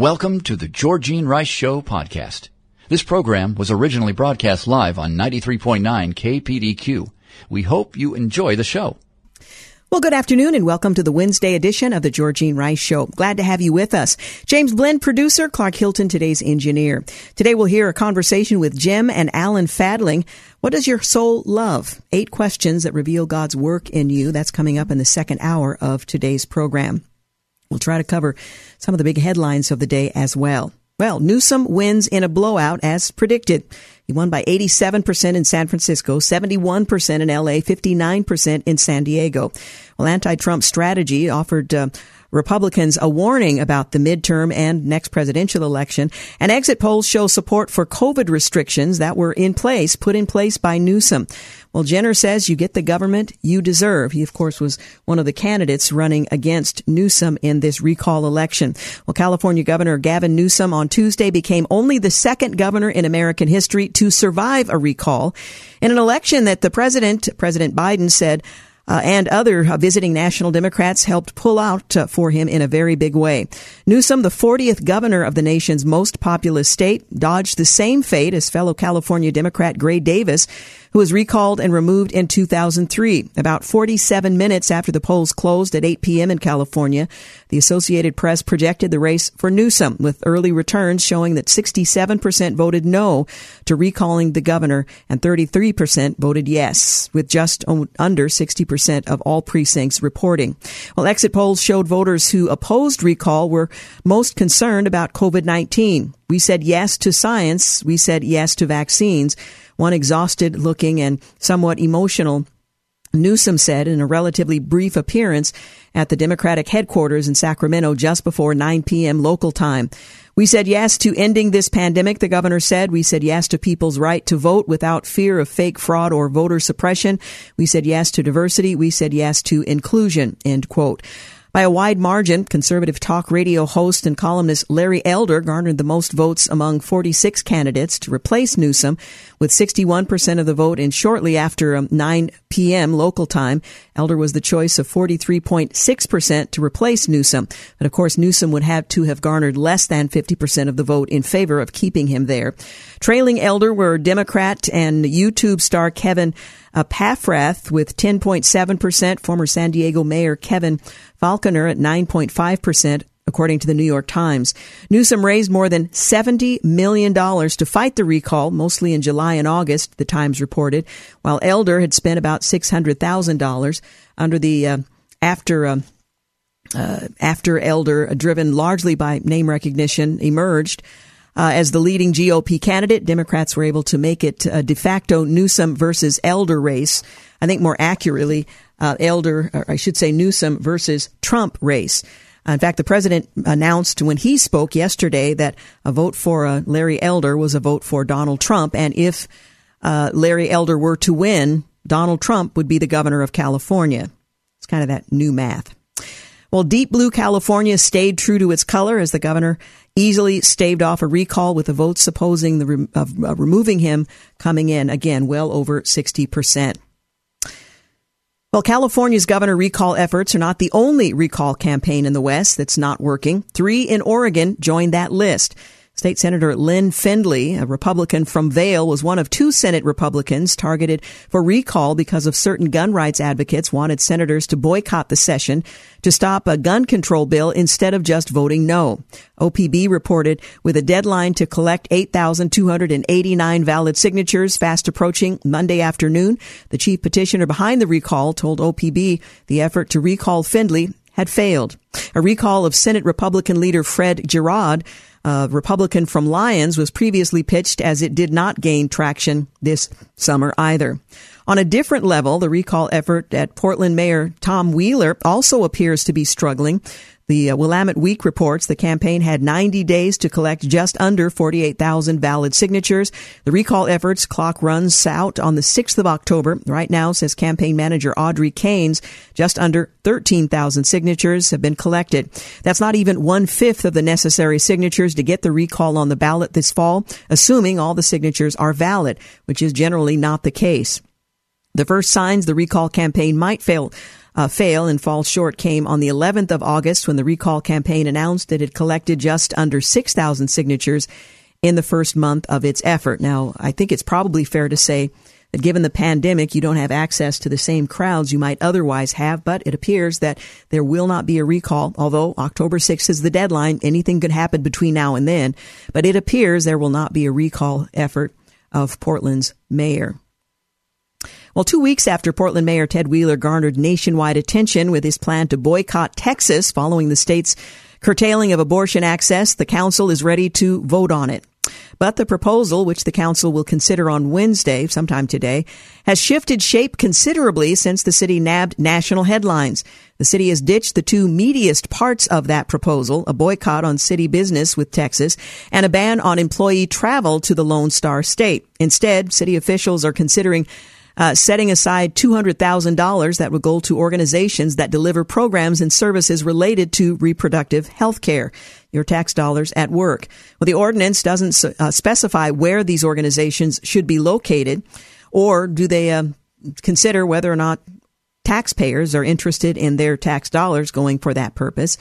Welcome to the Georgine Rice Show podcast. This program was originally broadcast live on 93.9 KPDQ. We hope you enjoy the show. Well, good afternoon and welcome to the Wednesday edition of the Georgine Rice Show. Glad to have you with us. James Blend, producer, Clark Hilton, today's engineer. Today we'll hear a conversation with Gem and Alan Fadling. What does your soul love? Eight questions that reveal God's work in you. That's coming up in the second hour of today's program. We'll try to cover some of the big headlines of the day as well. Well, Newsom wins in a blowout as predicted. He won by 87% in San Francisco, 71% in LA, 59% in San Diego. Well, anti-Trump strategy offered uh, Republicans a warning about the midterm and next presidential election. And exit polls show support for COVID restrictions that were in place, put in place by Newsom. Well, Jenner says you get the government you deserve. He, of course, was one of the candidates running against Newsom in this recall election. Well, California Governor Gavin Newsom on Tuesday became only the second governor in American history to survive a recall in an election that the president, President Biden said, uh, and other uh, visiting national Democrats helped pull out uh, for him in a very big way. Newsom, the 40th governor of the nation's most populous state, dodged the same fate as fellow California Democrat Gray Davis, who was recalled and removed in 2003. About 47 minutes after the polls closed at 8 p.m. in California, the Associated Press projected the race for Newsom, with early returns showing that 67% voted no to recalling the governor and 33% voted yes, with just under 60% of all precincts reporting. While exit polls showed voters who opposed recall were most concerned about COVID-19. We said yes to science. We said yes to vaccines. One exhausted looking and somewhat emotional Newsom said in a relatively brief appearance at the Democratic headquarters in Sacramento just before 9 p.m. local time. We said yes to ending this pandemic, the governor said. We said yes to people's right to vote without fear of fake fraud or voter suppression. We said yes to diversity. We said yes to inclusion, end quote. By a wide margin, conservative talk radio host and columnist Larry Elder garnered the most votes among 46 candidates to replace Newsom, with 61% of the vote in shortly after um, 9 p.m. local time. Elder was the choice of 43.6% to replace Newsom. But of course, Newsom would have to have garnered less than 50% of the vote in favor of keeping him there. Trailing Elder were Democrat and YouTube star Kevin uh, Paffrath with 10.7%, former San Diego Mayor Kevin Faulconer at 9.5%, according to the New York Times. Newsom raised more than $70 million to fight the recall, mostly in July and August, the Times reported, while Elder had spent about $600,000 under the, uh, after, uh, uh, after Elder, driven largely by name recognition, emerged. Uh, as the leading GOP candidate, Democrats were able to make it a de facto Newsom versus Elder race. I think more accurately, uh, Elder, I should say Newsom versus Trump race. Uh, in fact, the president announced when he spoke yesterday that a vote for uh, Larry Elder was a vote for Donald Trump. And if uh, Larry Elder were to win, Donald Trump would be the governor of California. It's kind of that new math. Well, Deep Blue California stayed true to its color as the governor easily staved off a recall with the votes opposing the of uh, removing him coming in again well over 60 percent. Well, California's governor recall efforts are not the only recall campaign in the West that's not working. Three in Oregon joined that list. State Senator Lynn Findley, a Republican from Vale, was one of two Senate Republicans targeted for recall because of certain gun rights advocates wanted senators to boycott the session to stop a gun control bill instead of just voting no. OPB reported with a deadline to collect 8,289 valid signatures fast approaching Monday afternoon. The chief petitioner behind the recall told OPB the effort to recall Findley had failed. A recall of Senate Republican leader Fred Girod a Republican from Lyons was previously pitched as it did not gain traction this summer either. On a different level, the recall effort at Portland Mayor Tom Wheeler also appears to be struggling. The uh, Willamette Week reports the campaign had 90 days to collect just under 48,000 valid signatures. The recall efforts clock runs out on the 6th of October. Right now, says campaign manager Audrey Caines, just under 13,000 signatures have been collected. That's not even one fifth of the necessary signatures to get the recall on the ballot this fall, assuming all the signatures are valid, which is generally not the case. The first signs the recall campaign might fail uh, fail and fall short came on the 11th of August when the recall campaign announced it had collected just under 6,000 signatures in the first month of its effort. Now, I think it's probably fair to say that given the pandemic, you don't have access to the same crowds you might otherwise have, but it appears that there will not be a recall, although October 6th is the deadline. Anything could happen between now and then, but it appears there will not be a recall effort of Portland's mayor. Well, two weeks after Portland Mayor Ted Wheeler garnered nationwide attention with his plan to boycott Texas following the state's curtailing of abortion access, the council is ready to vote on it. But the proposal, which the council will consider on Wednesday, sometime today, has shifted shape considerably since the city nabbed national headlines. The city has ditched the two meatiest parts of that proposal, a boycott on city business with Texas and a ban on employee travel to the Lone Star State. Instead, city officials are considering uh, setting aside $200,000 that would go to organizations that deliver programs and services related to reproductive health care. Your tax dollars at work. Well, the ordinance doesn't uh, specify where these organizations should be located, or do they uh, consider whether or not taxpayers are interested in their tax dollars going for that purpose.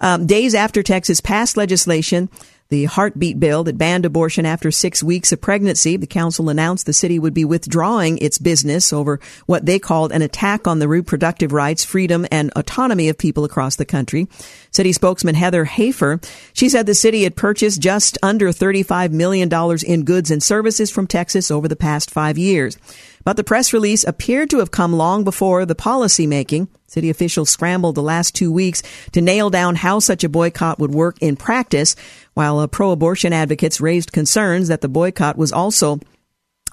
Um, days after Texas passed legislation the heartbeat bill that banned abortion after six weeks of pregnancy. The council announced the city would be withdrawing its business over what they called an attack on the reproductive rights, freedom, and autonomy of people across the country. City spokesman Heather Hafer, she said the city had purchased just under $35 million in goods and services from Texas over the past five years. But the press release appeared to have come long before the policy making. City officials scrambled the last two weeks to nail down how such a boycott would work in practice, while uh, pro-abortion advocates raised concerns that the boycott was also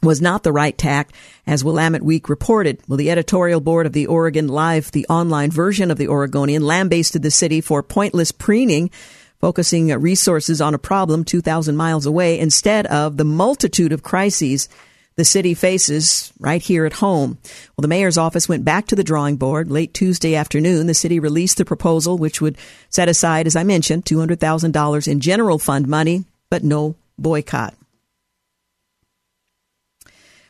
was not the right tack, as Willamette Week reported. Well, the editorial board of the Oregon Live, the online version of the Oregonian, lambasted the city for pointless preening, focusing resources on a problem 2,000 miles away instead of the multitude of crises the city faces right here at home. Well, the mayor's office went back to the drawing board. Late Tuesday afternoon, the city released the proposal, which would set aside, as I mentioned, $200,000 in general fund money, but no boycott.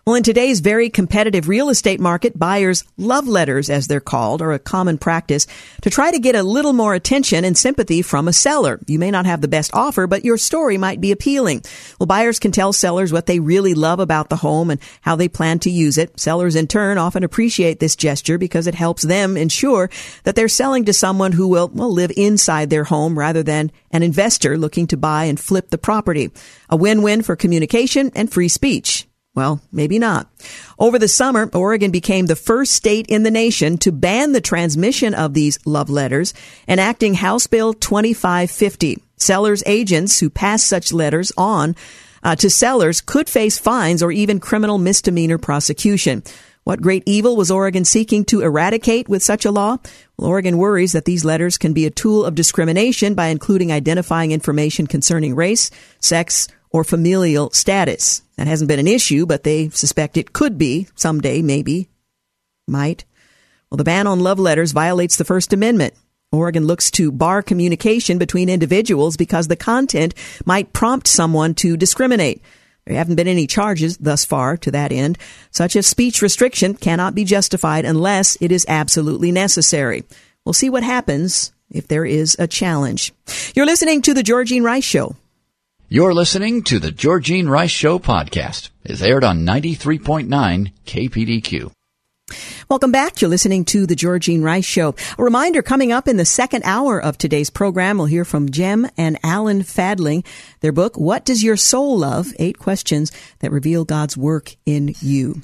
Well, in today's very competitive real estate market, buyers' love letters, as they're called, are a common practice to try to get a little more attention and sympathy from a seller. You may not have the best offer, but your story might be appealing. Well, buyers can tell sellers what they really love about the home and how they plan to use it. Sellers, in turn, often appreciate this gesture because it helps them ensure that they're selling to someone who will, will live inside their home rather than an investor looking to buy and flip the property. A win-win for communication and free speech. Well, maybe not. Over the summer, Oregon became the first state in the nation to ban the transmission of these love letters, enacting House Bill 2550. Sellers agents who pass such letters on uh, to sellers could face fines or even criminal misdemeanor prosecution. What great evil was Oregon seeking to eradicate with such a law? Well, Oregon worries that these letters can be a tool of discrimination by including identifying information concerning race, sex, or familial status. That hasn't been an issue, but they suspect it could be someday, maybe, might. Well, the ban on love letters violates the First Amendment. Oregon looks to bar communication between individuals because the content might prompt someone to discriminate. There haven't been any charges thus far to that end. Such a speech restriction cannot be justified unless it is absolutely necessary. We'll see what happens if there is a challenge. You're listening to the Georgine Rice Show. You're listening to the Georgine Rice Show podcast. It's aired on 93.9 KPDQ. Welcome back. You're listening to the Georgine Rice Show. A reminder coming up in the second hour of today's program, we'll hear from Gem and Alan Fadling. Their book, What Does Your Soul Love? Eight Questions That Reveal God's Work in You.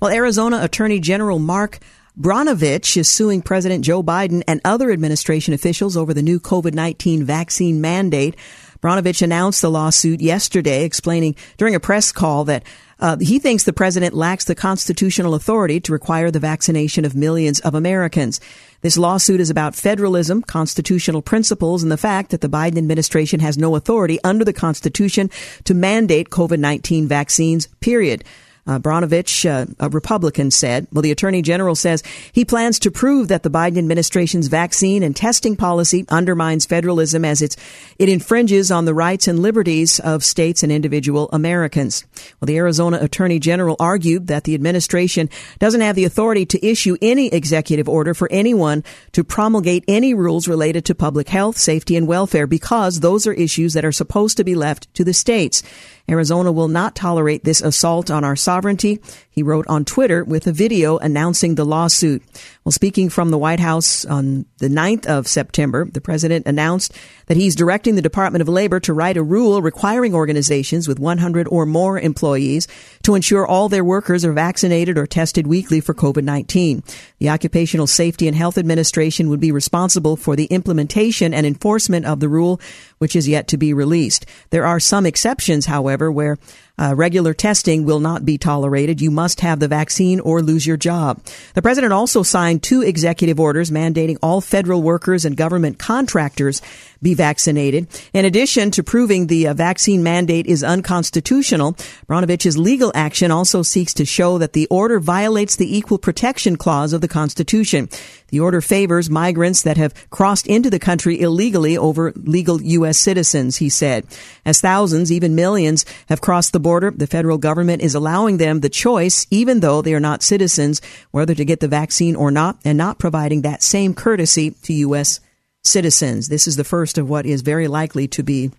Well, Arizona Attorney General Mark Brnovich is suing President Joe Biden and other administration officials over the new COVID-19 vaccine mandate. Brnovich announced the lawsuit yesterday, explaining during a press call that uh, he thinks the president lacks the constitutional authority to require the vaccination of millions of Americans. This lawsuit is about federalism, constitutional principles, and the fact that the Biden administration has no authority under the Constitution to mandate COVID-19 vaccines, period. Uh, Brnovich, uh, a Republican, said. Well, the Attorney General says he plans to prove that the Biden administration's vaccine and testing policy undermines federalism as it's, it infringes on the rights and liberties of states and individual Americans. Well, the Arizona Attorney General argued that the administration doesn't have the authority to issue any executive order for anyone to promulgate any rules related to public health, safety, and welfare because those are issues that are supposed to be left to the states. Arizona will not tolerate this assault on our sovereignty, he wrote on Twitter with a video announcing the lawsuit. Well, speaking from the White House on the 9th of September, the president announced that he's directing the Department of Labor to write a rule requiring organizations with 100 or more employees to ensure all their workers are vaccinated or tested weekly for COVID-19. The Occupational Safety and Health Administration would be responsible for the implementation and enforcement of the rule, which is yet to be released. There are some exceptions, however, where uh, regular testing will not be tolerated. You must have the vaccine or lose your job. The president also signed two executive orders mandating all federal workers and government contractors be vaccinated. In addition to proving the uh, vaccine mandate is unconstitutional, Brnovich's legal action also seeks to show that the order violates the Equal Protection Clause of the Constitution. The order favors migrants that have crossed into the country illegally over legal U.S. citizens, he said. As thousands, even millions, have crossed the border, the federal government is allowing them the choice, even though they are not citizens, whether to get the vaccine or not, and not providing that same courtesy to U.S citizens. This is the first of what is very likely to be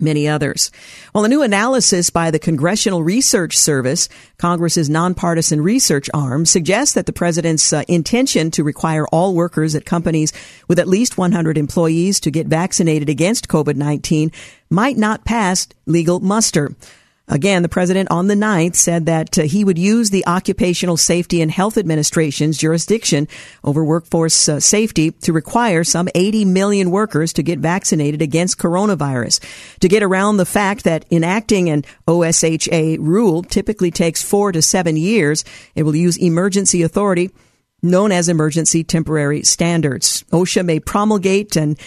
many others. Well, a new analysis by the Congressional Research Service, Congress's nonpartisan research arm, suggests that the president's uh, intention to require all workers at companies with at least 100 employees to get vaccinated against COVID-19 might not pass legal muster. Again, the president on the 9th said that uh, he would use the Occupational Safety and Health Administration's jurisdiction over workforce uh, safety to require some 80 million workers to get vaccinated against coronavirus. To get around the fact that enacting an OSHA rule typically takes four to seven years, it will use emergency authority known as emergency temporary standards. OSHA may promulgate and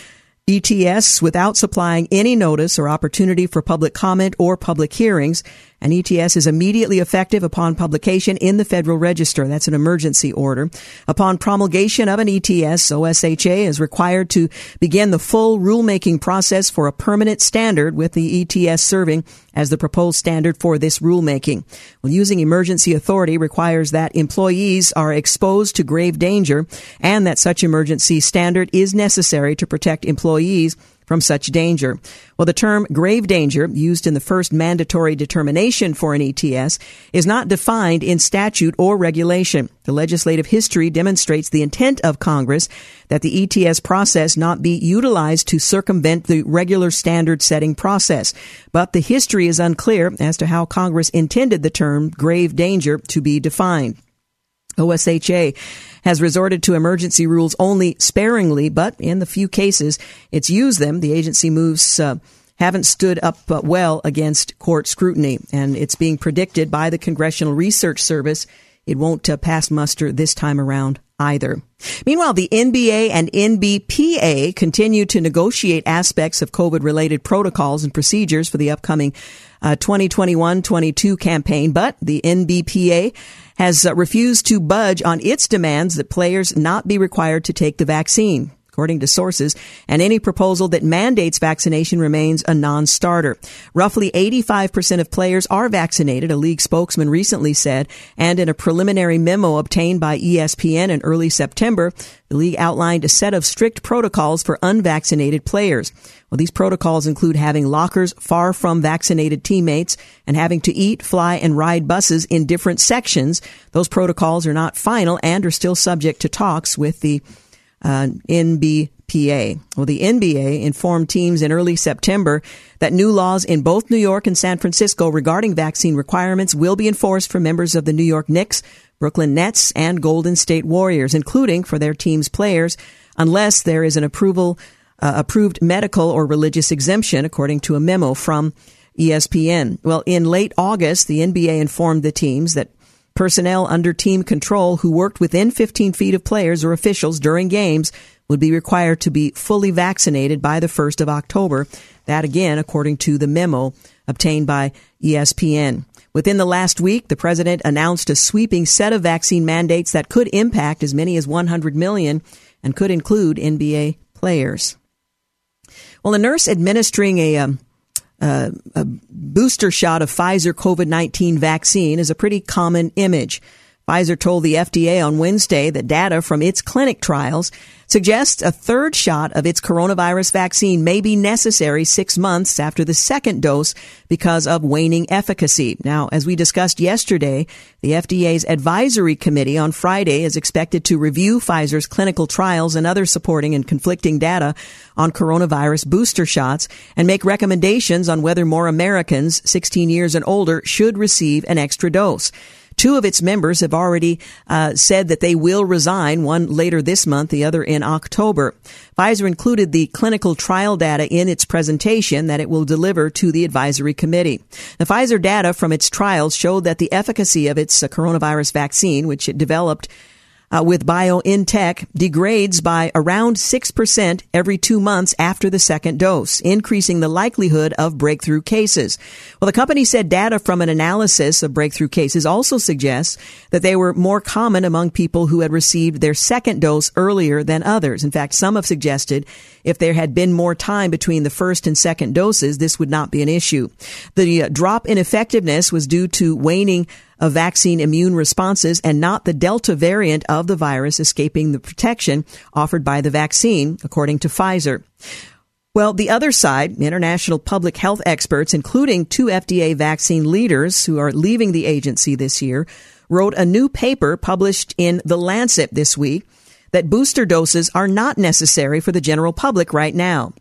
ETS without supplying any notice or opportunity for public comment or public hearings. An ETS is immediately effective upon publication in the Federal Register. That's an emergency order. Upon promulgation of an ETS, OSHA is required to begin the full rulemaking process for a permanent standard with the ETS serving as the proposed standard for this rulemaking. Well, using emergency authority requires that employees are exposed to grave danger and that such emergency standard is necessary to protect employees from such danger. Well, the term grave danger, used in the first mandatory determination for an ETS, is not defined in statute or regulation. The legislative history demonstrates the intent of Congress that the ETS process not be utilized to circumvent the regular standard setting process. But the history is unclear as to how Congress intended the term grave danger to be defined. OSHA has resorted to emergency rules only sparingly, but in the few cases it's used them, the agency moves uh, haven't stood up uh, well against court scrutiny, and it's being predicted by the Congressional Research Service it won't uh, pass muster this time around either. Meanwhile, the NBA and NBPA continue to negotiate aspects of COVID related protocols and procedures for the upcoming 2021-22 uh, campaign, but the NBPA has uh, refused to budge on its demands that players not be required to take the vaccine according to sources, and any proposal that mandates vaccination remains a non-starter. Roughly 85% of players are vaccinated, a league spokesman recently said, and in a preliminary memo obtained by ESPN in early September, the league outlined a set of strict protocols for unvaccinated players. Well, these protocols include having lockers far from vaccinated teammates and having to eat, fly, and ride buses in different sections. Those protocols are not final and are still subject to talks with the uh, NBPA. Well, the NBA informed teams in early September that new laws in both New York and San Francisco regarding vaccine requirements will be enforced for members of the New York Knicks, Brooklyn Nets, and Golden State Warriors, including for their team's players, unless there is an approval uh, approved medical or religious exemption, according to a memo from ESPN. Well, in late August, the NBA informed the teams that Personnel under team control who worked within 15 feet of players or officials during games would be required to be fully vaccinated by the 1st of October. That again, according to the memo obtained by ESPN. Within the last week, the president announced a sweeping set of vaccine mandates that could impact as many as 100 million and could include NBA players. Well, a nurse administering a, um, uh, a booster shot of Pfizer COVID 19 vaccine is a pretty common image. Pfizer told the FDA on Wednesday that data from its clinic trials suggests a third shot of its coronavirus vaccine may be necessary six months after the second dose because of waning efficacy. Now, as we discussed yesterday, the FDA's advisory committee on Friday is expected to review Pfizer's clinical trials and other supporting and conflicting data on coronavirus booster shots and make recommendations on whether more Americans 16 years and older should receive an extra dose. Two of its members have already uh, said that they will resign, one later this month, the other in October. Pfizer included the clinical trial data in its presentation that it will deliver to the advisory committee. The Pfizer data from its trials showed that the efficacy of its coronavirus vaccine, which it developed uh, with BioNTech degrades by around 6% every two months after the second dose, increasing the likelihood of breakthrough cases. Well, the company said data from an analysis of breakthrough cases also suggests that they were more common among people who had received their second dose earlier than others. In fact, some have suggested if there had been more time between the first and second doses, this would not be an issue. The uh, drop in effectiveness was due to waning of vaccine immune responses and not the Delta variant of the virus escaping the protection offered by the vaccine, according to Pfizer. Well, the other side, international public health experts, including two FDA vaccine leaders who are leaving the agency this year, wrote a new paper published in The Lancet this week that booster doses are not necessary for the general public right now.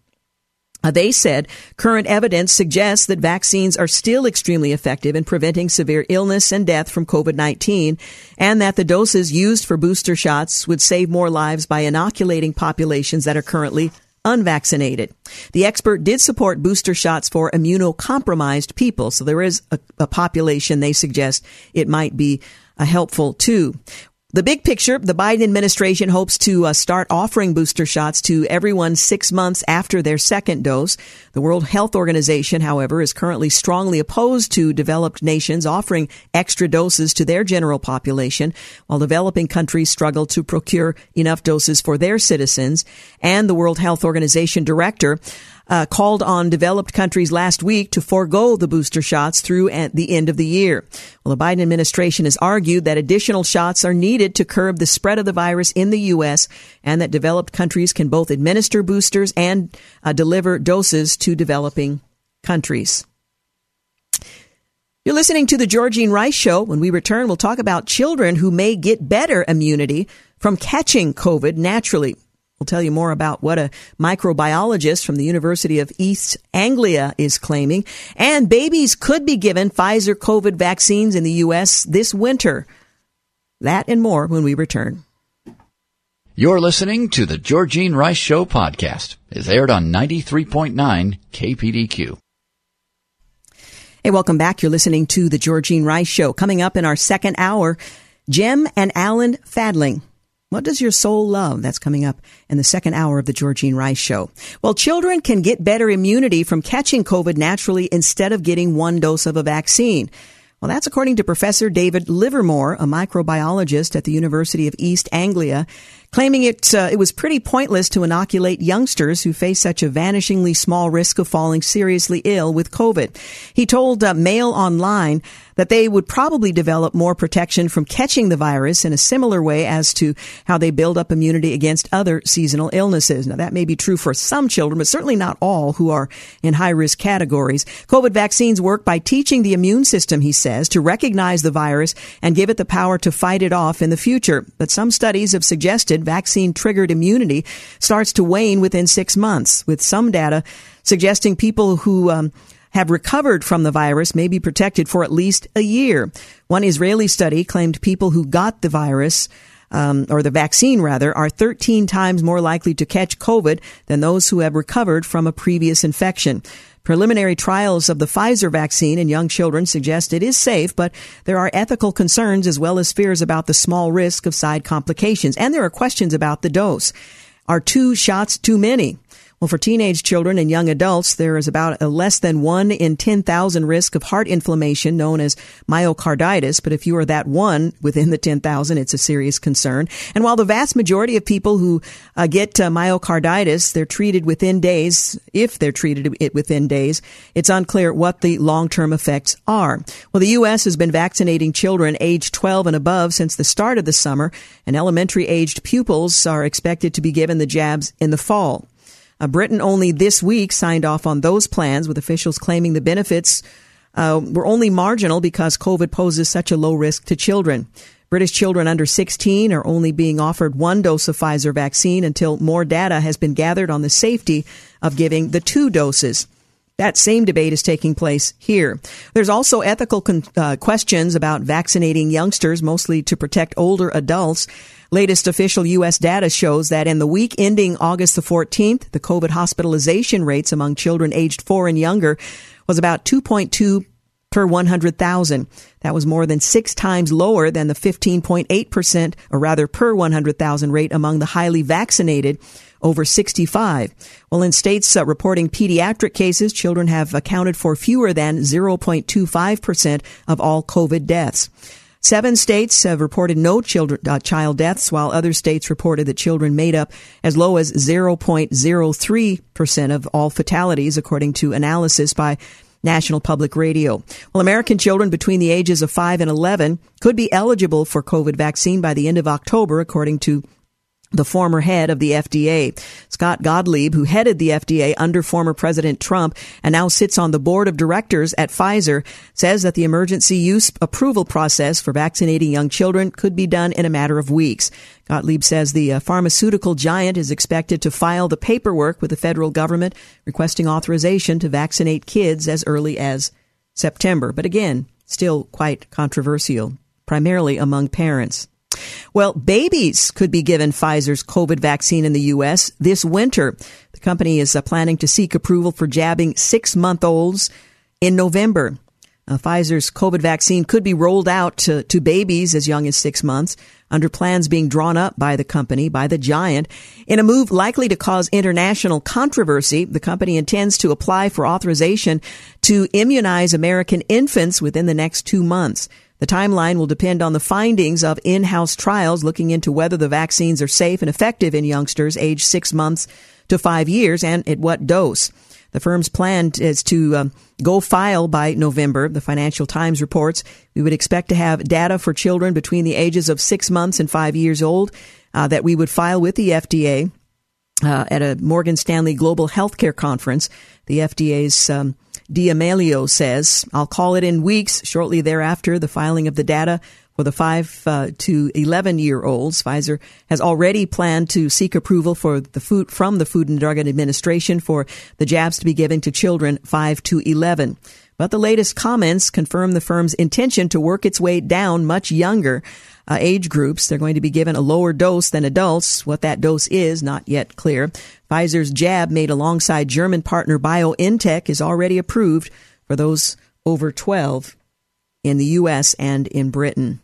Uh, they said current evidence suggests that vaccines are still extremely effective in preventing severe illness and death from COVID-19 and that the doses used for booster shots would save more lives by inoculating populations that are currently unvaccinated. The expert did support booster shots for immunocompromised people, so there is a, a population they suggest it might be uh, helpful too. The big picture, the Biden administration hopes to uh, start offering booster shots to everyone six months after their second dose. The World Health Organization, however, is currently strongly opposed to developed nations offering extra doses to their general population, while developing countries struggle to procure enough doses for their citizens. And the World Health Organization director uh, called on developed countries last week to forego the booster shots through at the end of the year. Well, the Biden administration has argued that additional shots are needed to curb the spread of the virus in the U.S. and that developed countries can both administer boosters and uh, deliver doses to developing countries. You're listening to the Georgine Rice Show. When we return, we'll talk about children who may get better immunity from catching COVID naturally. We'll tell you more about what a microbiologist from the University of East Anglia is claiming. And babies could be given Pfizer COVID vaccines in the U.S. this winter. That and more when we return. You're listening to the Georgine Rice Show podcast. It's aired on 93.9 KPDQ. Hey, welcome back. You're listening to the Georgine Rice Show. Coming up in our second hour, Gem and Alan Fadling what does your soul love? That's coming up in the second hour of the Georgine Rice Show. Well, children can get better immunity from catching COVID naturally instead of getting one dose of a vaccine. Well, that's according to Professor David Livermore, a microbiologist at the University of East Anglia claiming it uh, it was pretty pointless to inoculate youngsters who face such a vanishingly small risk of falling seriously ill with COVID. He told uh, Mail Online that they would probably develop more protection from catching the virus in a similar way as to how they build up immunity against other seasonal illnesses. Now that may be true for some children, but certainly not all who are in high risk categories. COVID vaccines work by teaching the immune system, he says, to recognize the virus and give it the power to fight it off in the future. But some studies have suggested vaccine triggered immunity starts to wane within six months, with some data suggesting people who um, have recovered from the virus may be protected for at least a year. One Israeli study claimed people who got the virus um, or the vaccine rather, are 13 times more likely to catch COVID than those who have recovered from a previous infection. Preliminary trials of the Pfizer vaccine in young children suggest it is safe, but there are ethical concerns as well as fears about the small risk of side complications. And there are questions about the dose. Are two shots too many? Well, for teenage children and young adults, there is about a less than 1 in 10,000 risk of heart inflammation known as myocarditis. But if you are that one within the 10,000, it's a serious concern. And while the vast majority of people who uh, get uh, myocarditis, they're treated within days, if they're treated it within days, it's unclear what the long-term effects are. Well, the U.S. has been vaccinating children aged 12 and above since the start of the summer, and elementary aged pupils are expected to be given the jabs in the fall. Uh, Britain only this week signed off on those plans, with officials claiming the benefits uh, were only marginal because COVID poses such a low risk to children. British children under 16 are only being offered one dose of Pfizer vaccine until more data has been gathered on the safety of giving the two doses. That same debate is taking place here. There's also ethical con- uh, questions about vaccinating youngsters, mostly to protect older adults. Latest official U.S. data shows that in the week ending August the 14th, the COVID hospitalization rates among children aged four and younger was about 2.2 per 100,000. That was more than six times lower than the 15.8%, or rather per 100,000 rate among the highly vaccinated over 65. Well, in states uh, reporting pediatric cases, children have accounted for fewer than 0.25% of all COVID deaths. Seven states have reported no children, uh, child deaths, while other states reported that children made up as low as 0.03% of all fatalities, according to analysis by National Public Radio. Well, American children between the ages of 5 and 11 could be eligible for COVID vaccine by the end of October, according to the former head of the FDA. Scott Gottlieb, who headed the FDA under former President Trump and now sits on the board of directors at Pfizer, says that the emergency use approval process for vaccinating young children could be done in a matter of weeks. Gottlieb says the uh, pharmaceutical giant is expected to file the paperwork with the federal government requesting authorization to vaccinate kids as early as September. But again, still quite controversial, primarily among parents. Well, babies could be given Pfizer's COVID vaccine in the U.S. this winter. The company is uh, planning to seek approval for jabbing six month olds in November. Uh, Pfizer's COVID vaccine could be rolled out to, to babies as young as six months under plans being drawn up by the company, by the giant. In a move likely to cause international controversy, the company intends to apply for authorization to immunize American infants within the next two months. The timeline will depend on the findings of in-house trials looking into whether the vaccines are safe and effective in youngsters aged six months to five years and at what dose. The firm's plan is to um, go file by November. The Financial Times reports we would expect to have data for children between the ages of six months and five years old uh, that we would file with the FDA uh, at a Morgan Stanley Global Healthcare Conference. The FDA's um, D'Amelio says, I'll call it in weeks shortly thereafter the filing of the data for the 5 uh, to 11 year olds. Pfizer has already planned to seek approval for the food from the Food and Drug Administration for the jabs to be given to children 5 to 11. But the latest comments confirm the firm's intention to work its way down much younger uh, age groups. They're going to be given a lower dose than adults. What that dose is, not yet clear. Pfizer's jab made alongside German partner BioNTech is already approved for those over 12 in the U.S. and in Britain.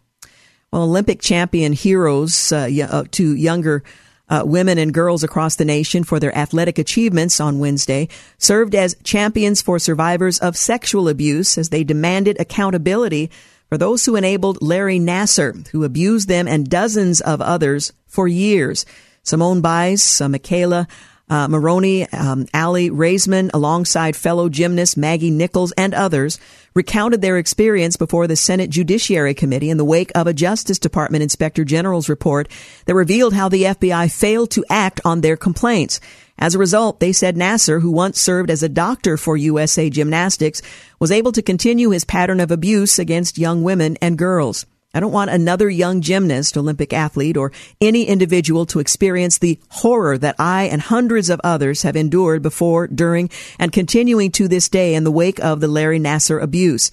Well, Olympic champion heroes uh, uh, to younger uh, women and girls across the nation for their athletic achievements on Wednesday served as champions for survivors of sexual abuse as they demanded accountability for those who enabled Larry Nassar, who abused them and dozens of others for years. Simone Biles, uh, McKayla uh, Maroney, um, Aly Raisman, alongside fellow gymnast Maggie Nichols and others, recounted their experience before the Senate Judiciary Committee in the wake of a Justice Department Inspector General's report that revealed how the FBI failed to act on their complaints. As a result, they said Nassar, who once served as a doctor for USA Gymnastics, was able to continue his pattern of abuse against young women and girls. I don't want another young gymnast, Olympic athlete, or any individual to experience the horror that I and hundreds of others have endured before, during, and continuing to this day in the wake of the Larry Nassar abuse.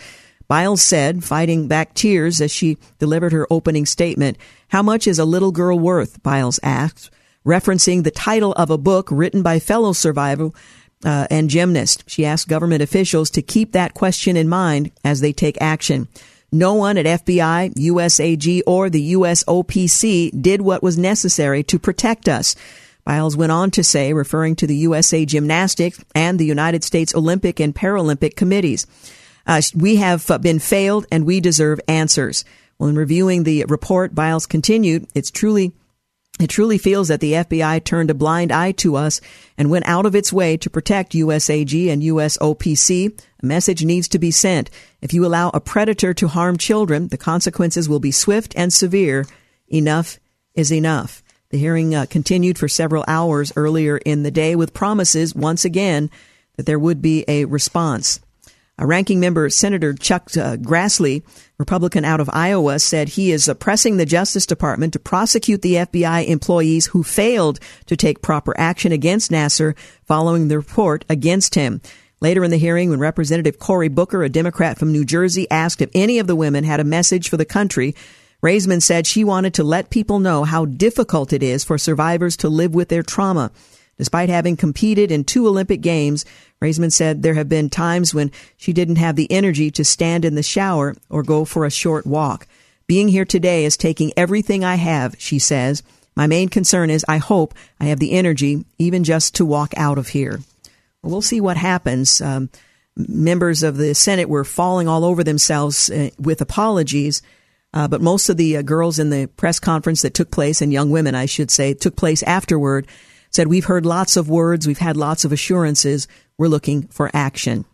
Biles said, fighting back tears as she delivered her opening statement. How much is a little girl worth? Biles asked referencing the title of a book written by fellow survivor uh, and gymnast. She asked government officials to keep that question in mind as they take action. No one at FBI, USAG, or the USOPC did what was necessary to protect us. Biles went on to say, referring to the USA Gymnastics and the United States Olympic and Paralympic committees, uh, we have been failed and we deserve answers. Well, in reviewing the report, Biles continued, it's truly it truly feels that the FBI turned a blind eye to us and went out of its way to protect USAG and USOPC. A message needs to be sent. If you allow a predator to harm children, the consequences will be swift and severe. Enough is enough. The hearing uh, continued for several hours earlier in the day with promises once again that there would be a response. A ranking member, Senator Chuck uh, Grassley, Republican out of Iowa, said he is pressing the Justice Department to prosecute the FBI employees who failed to take proper action against Nassar following the report against him. Later in the hearing, when Representative Cory Booker, a Democrat from New Jersey, asked if any of the women had a message for the country, Raisman said she wanted to let people know how difficult it is for survivors to live with their trauma. Despite having competed in two Olympic Games, Raisman said there have been times when she didn't have the energy to stand in the shower or go for a short walk. Being here today is taking everything I have, she says. My main concern is I hope I have the energy even just to walk out of here. Well, see what happens. Um, members of the Senate were falling all over themselves uh, with apologies uh, but most of the uh, girls in the press conference that took place, and young women, I should say, took place afterward, said, We've heard lots of words, we've had lots of assurances, we're looking for action.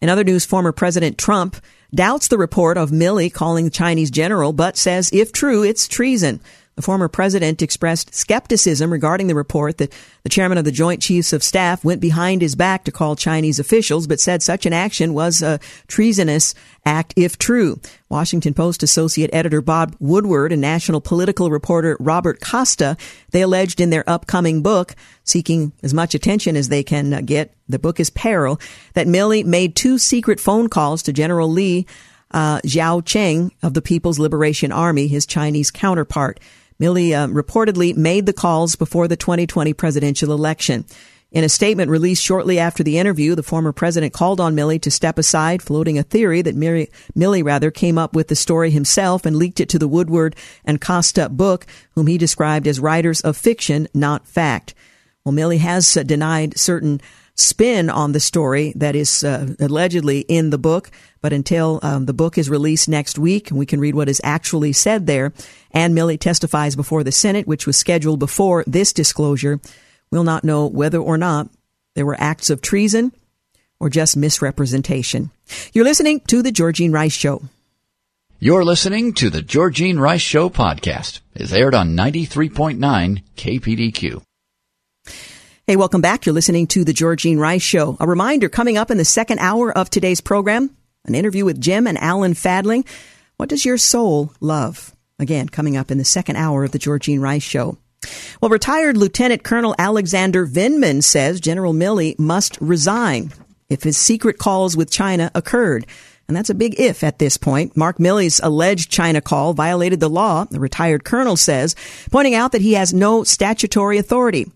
In other news, former President Trump doubts the report of Milley calling the Chinese general, but says if true, it's treason. The former president expressed skepticism regarding the report that the chairman of the Joint Chiefs of Staff went behind his back to call Chinese officials, but said such an action was a treasonous act if true. Washington Post associate editor Bob Woodward and national political reporter Robert Costa, they alleged in their upcoming book, seeking as much attention as they can get, the book is Peril, that Milley made two secret phone calls to General Li uh, Zuocheng of the People's Liberation Army, his Chinese counterpart. Milley uh, reportedly made the calls before the 2020 presidential election. In a statement released shortly after the interview, the former president called on Milley to step aside, floating a theory that Milley rather came up with the story himself and leaked it to the Woodward and Costa book, whom he described as writers of fiction, not fact. Well, Milley has uh, denied certain spin on the story that is uh, allegedly in the book. But until um, the book is released next week and we can read what is actually said there, Ann Milley testifies before the Senate, which was scheduled before this disclosure, we'll not know whether or not there were acts of treason or just misrepresentation. You're listening to The Georgine Rice Show. You're listening to The Georgine Rice Show podcast. It's aired on 93.9 KPDQ. Hey, welcome back. You're listening to The Georgine Rice Show. A reminder coming up in the second hour of today's program, an interview with Gem and Alan Fadling. What does your soul love? Again, coming up in the second hour of The Georgine Rice Show. Well, retired Lieutenant Colonel Alexander Vindman says General Milley must resign if his secret calls with China occurred. And that's a big if at this point. Mark Milley's alleged China call violated the law, the retired colonel says, pointing out that he has no statutory authority.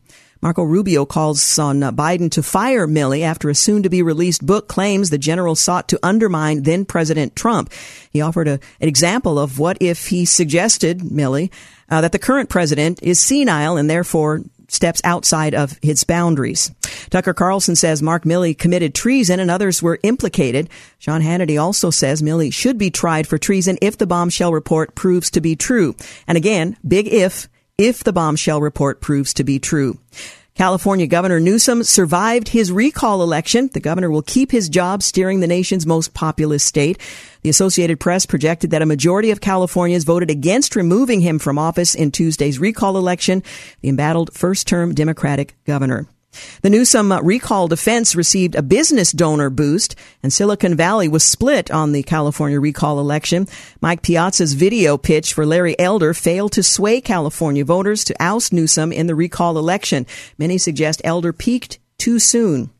Marco Rubio calls on Biden to fire Milley after a soon to be released book claims the general sought to undermine then President Trump. He offered a, an example of what if he suggested, Milley, uh, that the current president is senile and therefore steps outside of his boundaries. Tucker Carlson says Mark Milley committed treason and others were implicated. Sean Hannity also says Milley should be tried for treason if the bombshell report proves to be true. And again, big if, if the bombshell report proves to be true. California Governor Newsom survived his recall election. The governor will keep his job steering the nation's most populous state. The Associated Press projected that a majority of Californians voted against removing him from office in Tuesday's recall election, the embattled first term Democratic governor. The Newsom recall defense received a business donor boost, and Silicon Valley was split on the California recall election. Mike Piazza's video pitch for Larry Elder failed to sway California voters to oust Newsom in the recall election. Many suggest Elder peaked too soon.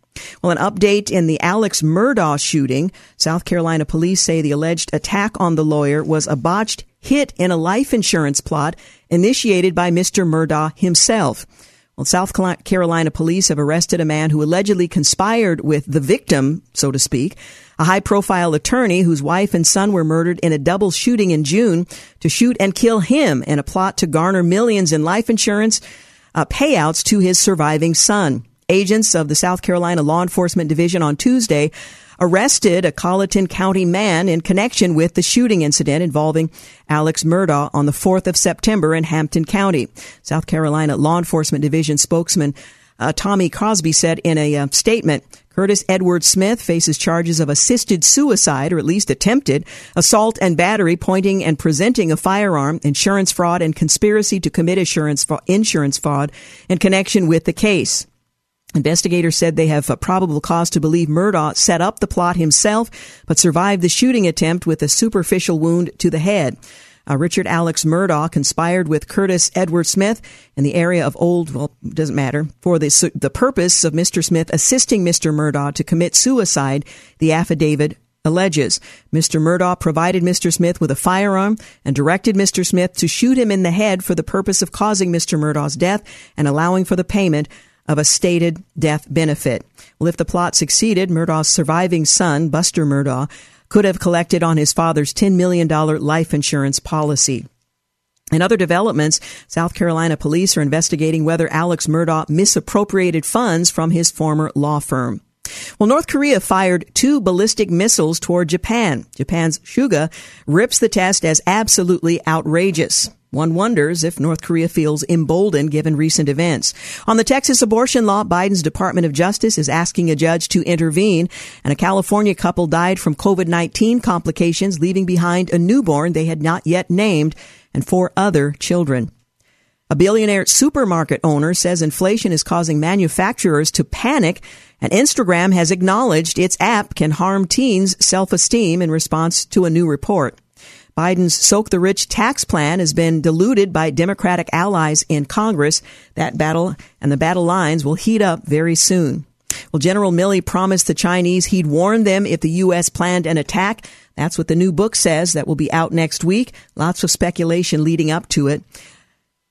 Well, an update in the Alex Murdaugh shooting. South Carolina police say the alleged attack on the lawyer was a botched hit in a life insurance plot initiated by Mr. Murdaugh himself. Well, South Carolina police have arrested a man who allegedly conspired with the victim, so to speak, a high profile attorney whose wife and son were murdered in a double shooting in June to shoot and kill him in a plot to garner millions in life insurance. uh, payouts to his surviving son. Agents of the South Carolina Law Enforcement Division on Tuesday arrested a Colleton County man in connection with the shooting incident involving Alex Murdaugh on the 4th of September in Hampton County. South Carolina Law Enforcement Division spokesman uh, Tommy Crosby said in a uh, statement, Curtis Edward Smith faces charges of assisted suicide, or at least attempted, assault and battery, pointing and presenting a firearm, insurance fraud, and conspiracy to commit insurance, insurance fraud in connection with the case. Investigators said they have a probable cause to believe Murdaugh set up the plot himself, but survived the shooting attempt with a superficial wound to the head. Uh, Richard Alex Murdaugh conspired with Curtis Edward Smith in the area of Old, well, doesn't matter, for the, the purpose of Mr. Smith assisting Mr. Murdaugh to commit suicide, the affidavit alleges. Mr. Murdaugh provided Mr. Smith with a firearm and directed Mr. Smith to shoot him in the head for the purpose of causing Mr. Murdaugh's death and allowing for the payment of a stated death benefit. Well, if the plot succeeded, Murdaugh's surviving son, Buster Murdaugh, could have collected on his father's $10 million life insurance policy. In other developments, South Carolina police are investigating whether Alex Murdaugh misappropriated funds from his former law firm. Well, North Korea fired two ballistic missiles toward Japan. Japan's Suga rips the test as absolutely outrageous. One wonders if North Korea feels emboldened given recent events. On the Texas abortion law, Biden's Department of Justice is asking a judge to intervene, and a California couple died from COVID-19 complications, leaving behind a newborn they had not yet named and four other children. A billionaire supermarket owner says inflation is causing manufacturers to panic, and Instagram has acknowledged its app can harm teens' self-esteem in response to a new report. Biden's Soak the Rich tax plan has been diluted by Democratic allies in Congress. That battle and the battle lines will heat up very soon. Well, General Milley promised the Chinese he'd warn them if the U.S. planned an attack. That's what the new book says. That will be out next week. Lots of speculation leading up to it.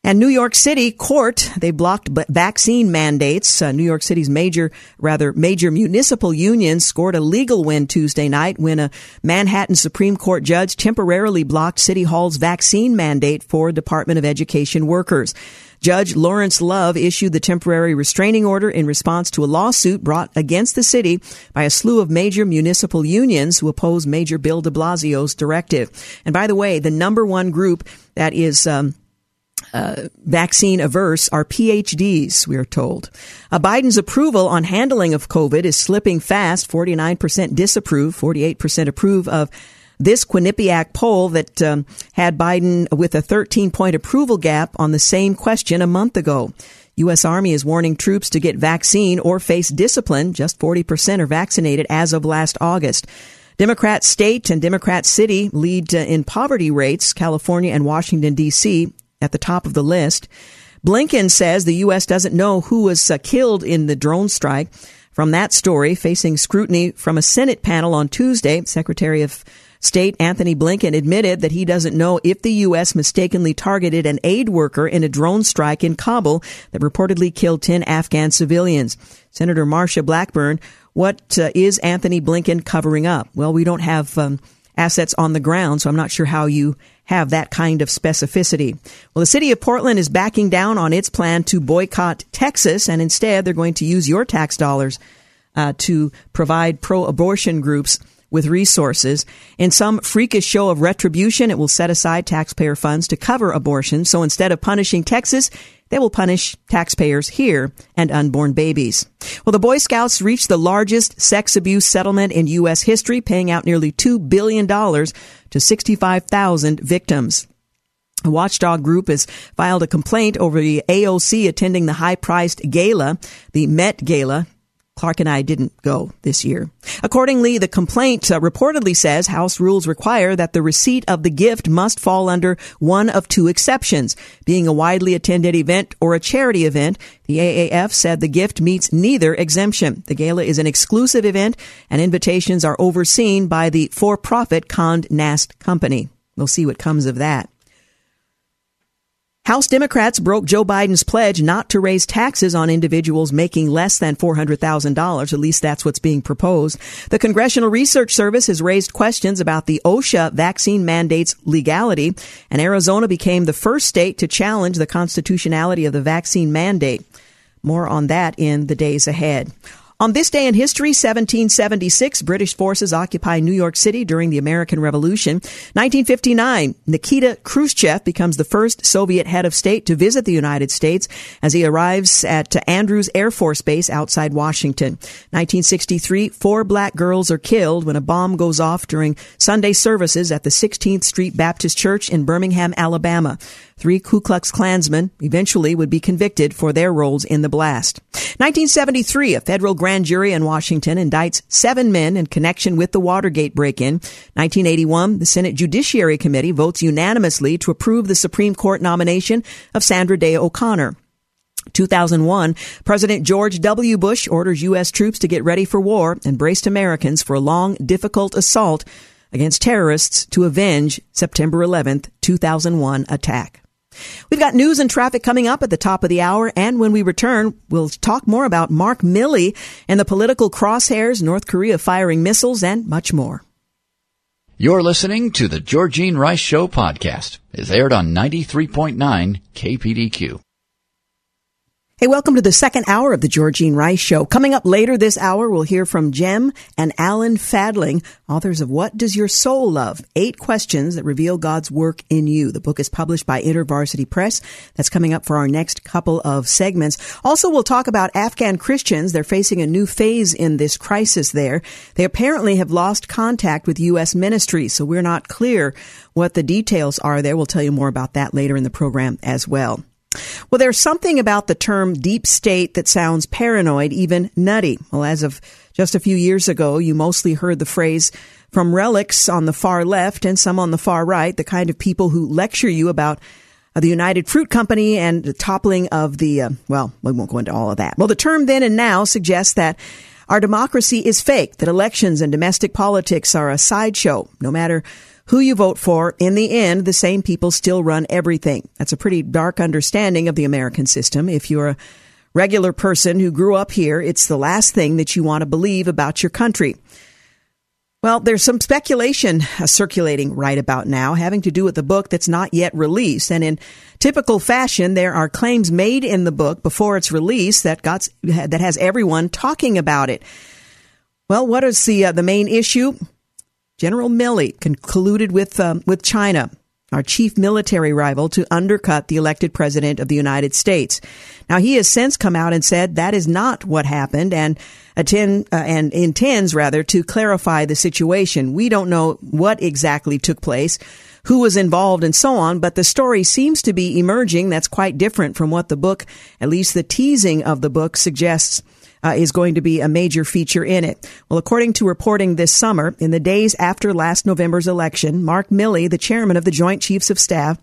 And New York City court, they blocked vaccine mandates. Uh, New York City's major, rather major municipal unions scored a legal win Tuesday night when a Manhattan Supreme Court judge temporarily blocked City Hall's vaccine mandate for Department of Education workers. Judge Lawrence Love issued the temporary restraining order in response to a lawsuit brought against the city by a slew of major municipal unions who oppose Major Bill de Blasio's directive. And by the way, the number one group that is, um, uh, vaccine averse are PhDs, we are told. Uh, Biden's approval on handling of COVID is slipping fast. 49% disapprove, 48% approve of this Quinnipiac poll that um, had Biden with a 13 point approval gap on the same question a month ago. U.S. Army is warning troops to get vaccine or face discipline. Just 40% are vaccinated as of last August. Democrat state and Democrat city lead uh, in poverty rates. California and Washington, D.C at the top of the list. Blinken says the U.S. doesn't know who was uh, killed in the drone strike. From that story, facing scrutiny from a Senate panel on Tuesday, Secretary of State Antony Blinken admitted that he doesn't know if the U.S. mistakenly targeted an aid worker in a drone strike in Kabul that reportedly killed 10 Afghan civilians. Senator Marsha Blackburn, what uh, is Antony Blinken covering up? Well, we don't have um, assets on the ground, so I'm not sure how you have that kind of specificity. Well, the city of Portland is backing down on its plan to boycott Texas, and instead they're going to use your tax dollars uh, to provide pro-abortion groups with resources. In some freakish show of retribution, it will set aside taxpayer funds to cover abortion. So instead of punishing Texas, they will punish taxpayers here and unborn babies. Well, the Boy Scouts reached the largest sex abuse settlement in U.S. history, paying out nearly $2 billion to 65,000 victims. A watchdog group has filed a complaint over the AOC attending the high priced gala, the Met Gala, Clark and I didn't go this year. Accordingly, the complaint uh, reportedly says House rules require that the receipt of the gift must fall under one of two exceptions, being a widely attended event or a charity event. The AAF said the gift meets neither exemption. The gala is an exclusive event and invitations are overseen by the for-profit Condé Nast Company. We'll see what comes of that. House Democrats broke Joe Biden's pledge not to raise taxes on individuals making less than $400,000. At least that's what's being proposed. The Congressional Research Service has raised questions about the OSHA vaccine mandate's legality, and Arizona became the first state to challenge the constitutionality of the vaccine mandate. More on that in the days ahead. On this day in history, 1776, British forces occupy New York City during the American Revolution. 1959, Nikita Khrushchev becomes the first Soviet head of state to visit the United States as he arrives at Andrews Air Force Base outside Washington. 1963, four black girls are killed when a bomb goes off during Sunday services at the 16th Street Baptist Church in Birmingham, Alabama. Three Ku Klux Klansmen eventually would be convicted for their roles in the blast. 1973, a federal grand jury in Washington indicts seven men in connection with the Watergate break-in. 1981, the Senate Judiciary Committee votes unanimously to approve the Supreme Court nomination of Sandra Day O'Connor. 2001, President George W. Bush orders U.S. troops to get ready for war and braced Americans for a long, difficult assault against terrorists to avenge September 11th, 2001 attack. We've got news and traffic coming up at the top of the hour, and when we return, we'll talk more about Mark Milley and the political crosshairs, North Korea firing missiles, and much more. You're listening to the Georgine Rice Show podcast. It's aired on 93.9 KPDQ. Hey, welcome to the second hour of the Georgine Rice Show. Coming up later this hour, we'll hear from Gem and Alan Fadling, authors of What Does Your Soul Love? Eight Questions That Reveal God's Work in You. The book is published by InterVarsity Press. That's coming up for our next couple of segments. Also, we'll talk about Afghan Christians. They're facing a new phase in this crisis there. They apparently have lost contact with U.S. ministry, so we're not clear what the details are there. We'll tell you more about that later in the program as well. Well, there's something about the term deep state that sounds paranoid, even nutty. Well, as of just a few years ago, you mostly heard the phrase from relics on the far left and some on the far right, the kind of people who lecture you about uh, the United Fruit Company and the toppling of the, uh, well, we won't go into all of that. Well, the term then and now suggests that our democracy is fake, that elections and domestic politics are a sideshow, no matter who you vote for, in the end, the same people still run everything. That's a pretty dark understanding of the American system. If you're a regular person who grew up here, it's the last thing that you want to believe about your country. Well, there's some speculation uh, circulating right about now having to do with the book that's not yet released. And in typical fashion, there are claims made in the book before its release that got, that has everyone talking about it. Well, what is the uh, the main issue? General Milley colluded with um, with China, our chief military rival, to undercut the elected president of the United States. Now he has since come out and said that is not what happened, and attend uh, and intends rather to clarify the situation. We don't know what exactly took place who was involved and so on, but the story seems to be emerging that's quite different from what the book, at least the teasing of the book suggests uh, is going to be a major feature in it. Well, according to reporting this summer, in the days after last November's election, Mark Milley, the chairman of the Joint Chiefs of Staff,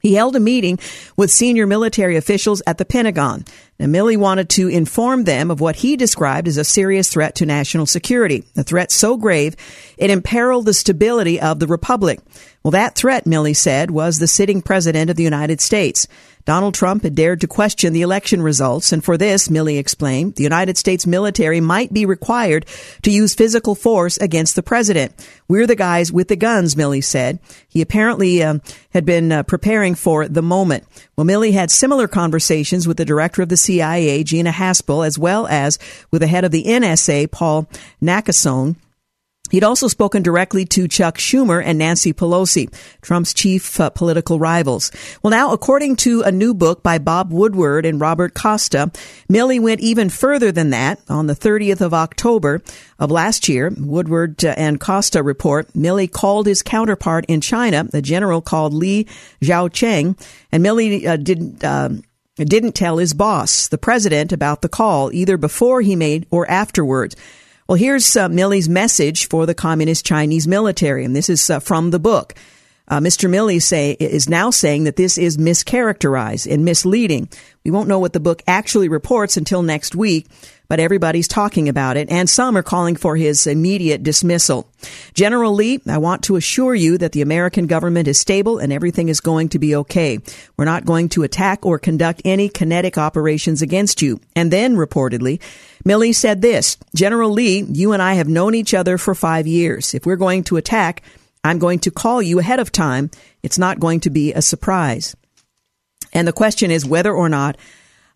he held a meeting with senior military officials at the Pentagon. Now, Milley wanted to inform them of what he described as a serious threat to national security, a threat so grave it imperiled the stability of the republic. Well, that threat, Milley said, was the sitting president of the United States. Donald Trump had dared to question the election results, and for this, Milley explained, the United States military might be required to use physical force against the president. We're the guys with the guns, Milley said. He apparently uh, had been uh, preparing for the moment. Well, Milley had similar conversations with the director of the CIA, Gina Haspel, as well as with the head of the NSA, Paul Nakasone. He'd also spoken directly to Chuck Schumer and Nancy Pelosi, Trump's chief uh, political rivals. Well, now, according to a new book by Bob Woodward and Robert Costa, Milley went even further than that. On the 30th of October of last year, Woodward uh, and Costa report Milley called his counterpart in China, the general called Li Zuocheng, and Milley uh, didn't. Um, didn't tell his boss, the president, about the call, either before he made or afterwards. Well, here's uh, Milley's message for the Communist Chinese military, and this is uh, from the book. Uh, Mr. Milley say is now saying that this is mischaracterized and misleading. We won't know what the book actually reports until next week, but everybody's talking about it, and some are calling for his immediate dismissal. General Li, I want to assure you that the American government is stable and everything is going to be okay. We're not going to attack or conduct any kinetic operations against you. And then, reportedly, Milley said this, General Li, you and I have known each other for five years. If we're going to attack, I'm going to call you ahead of time. It's not going to be a surprise. And the question is whether or not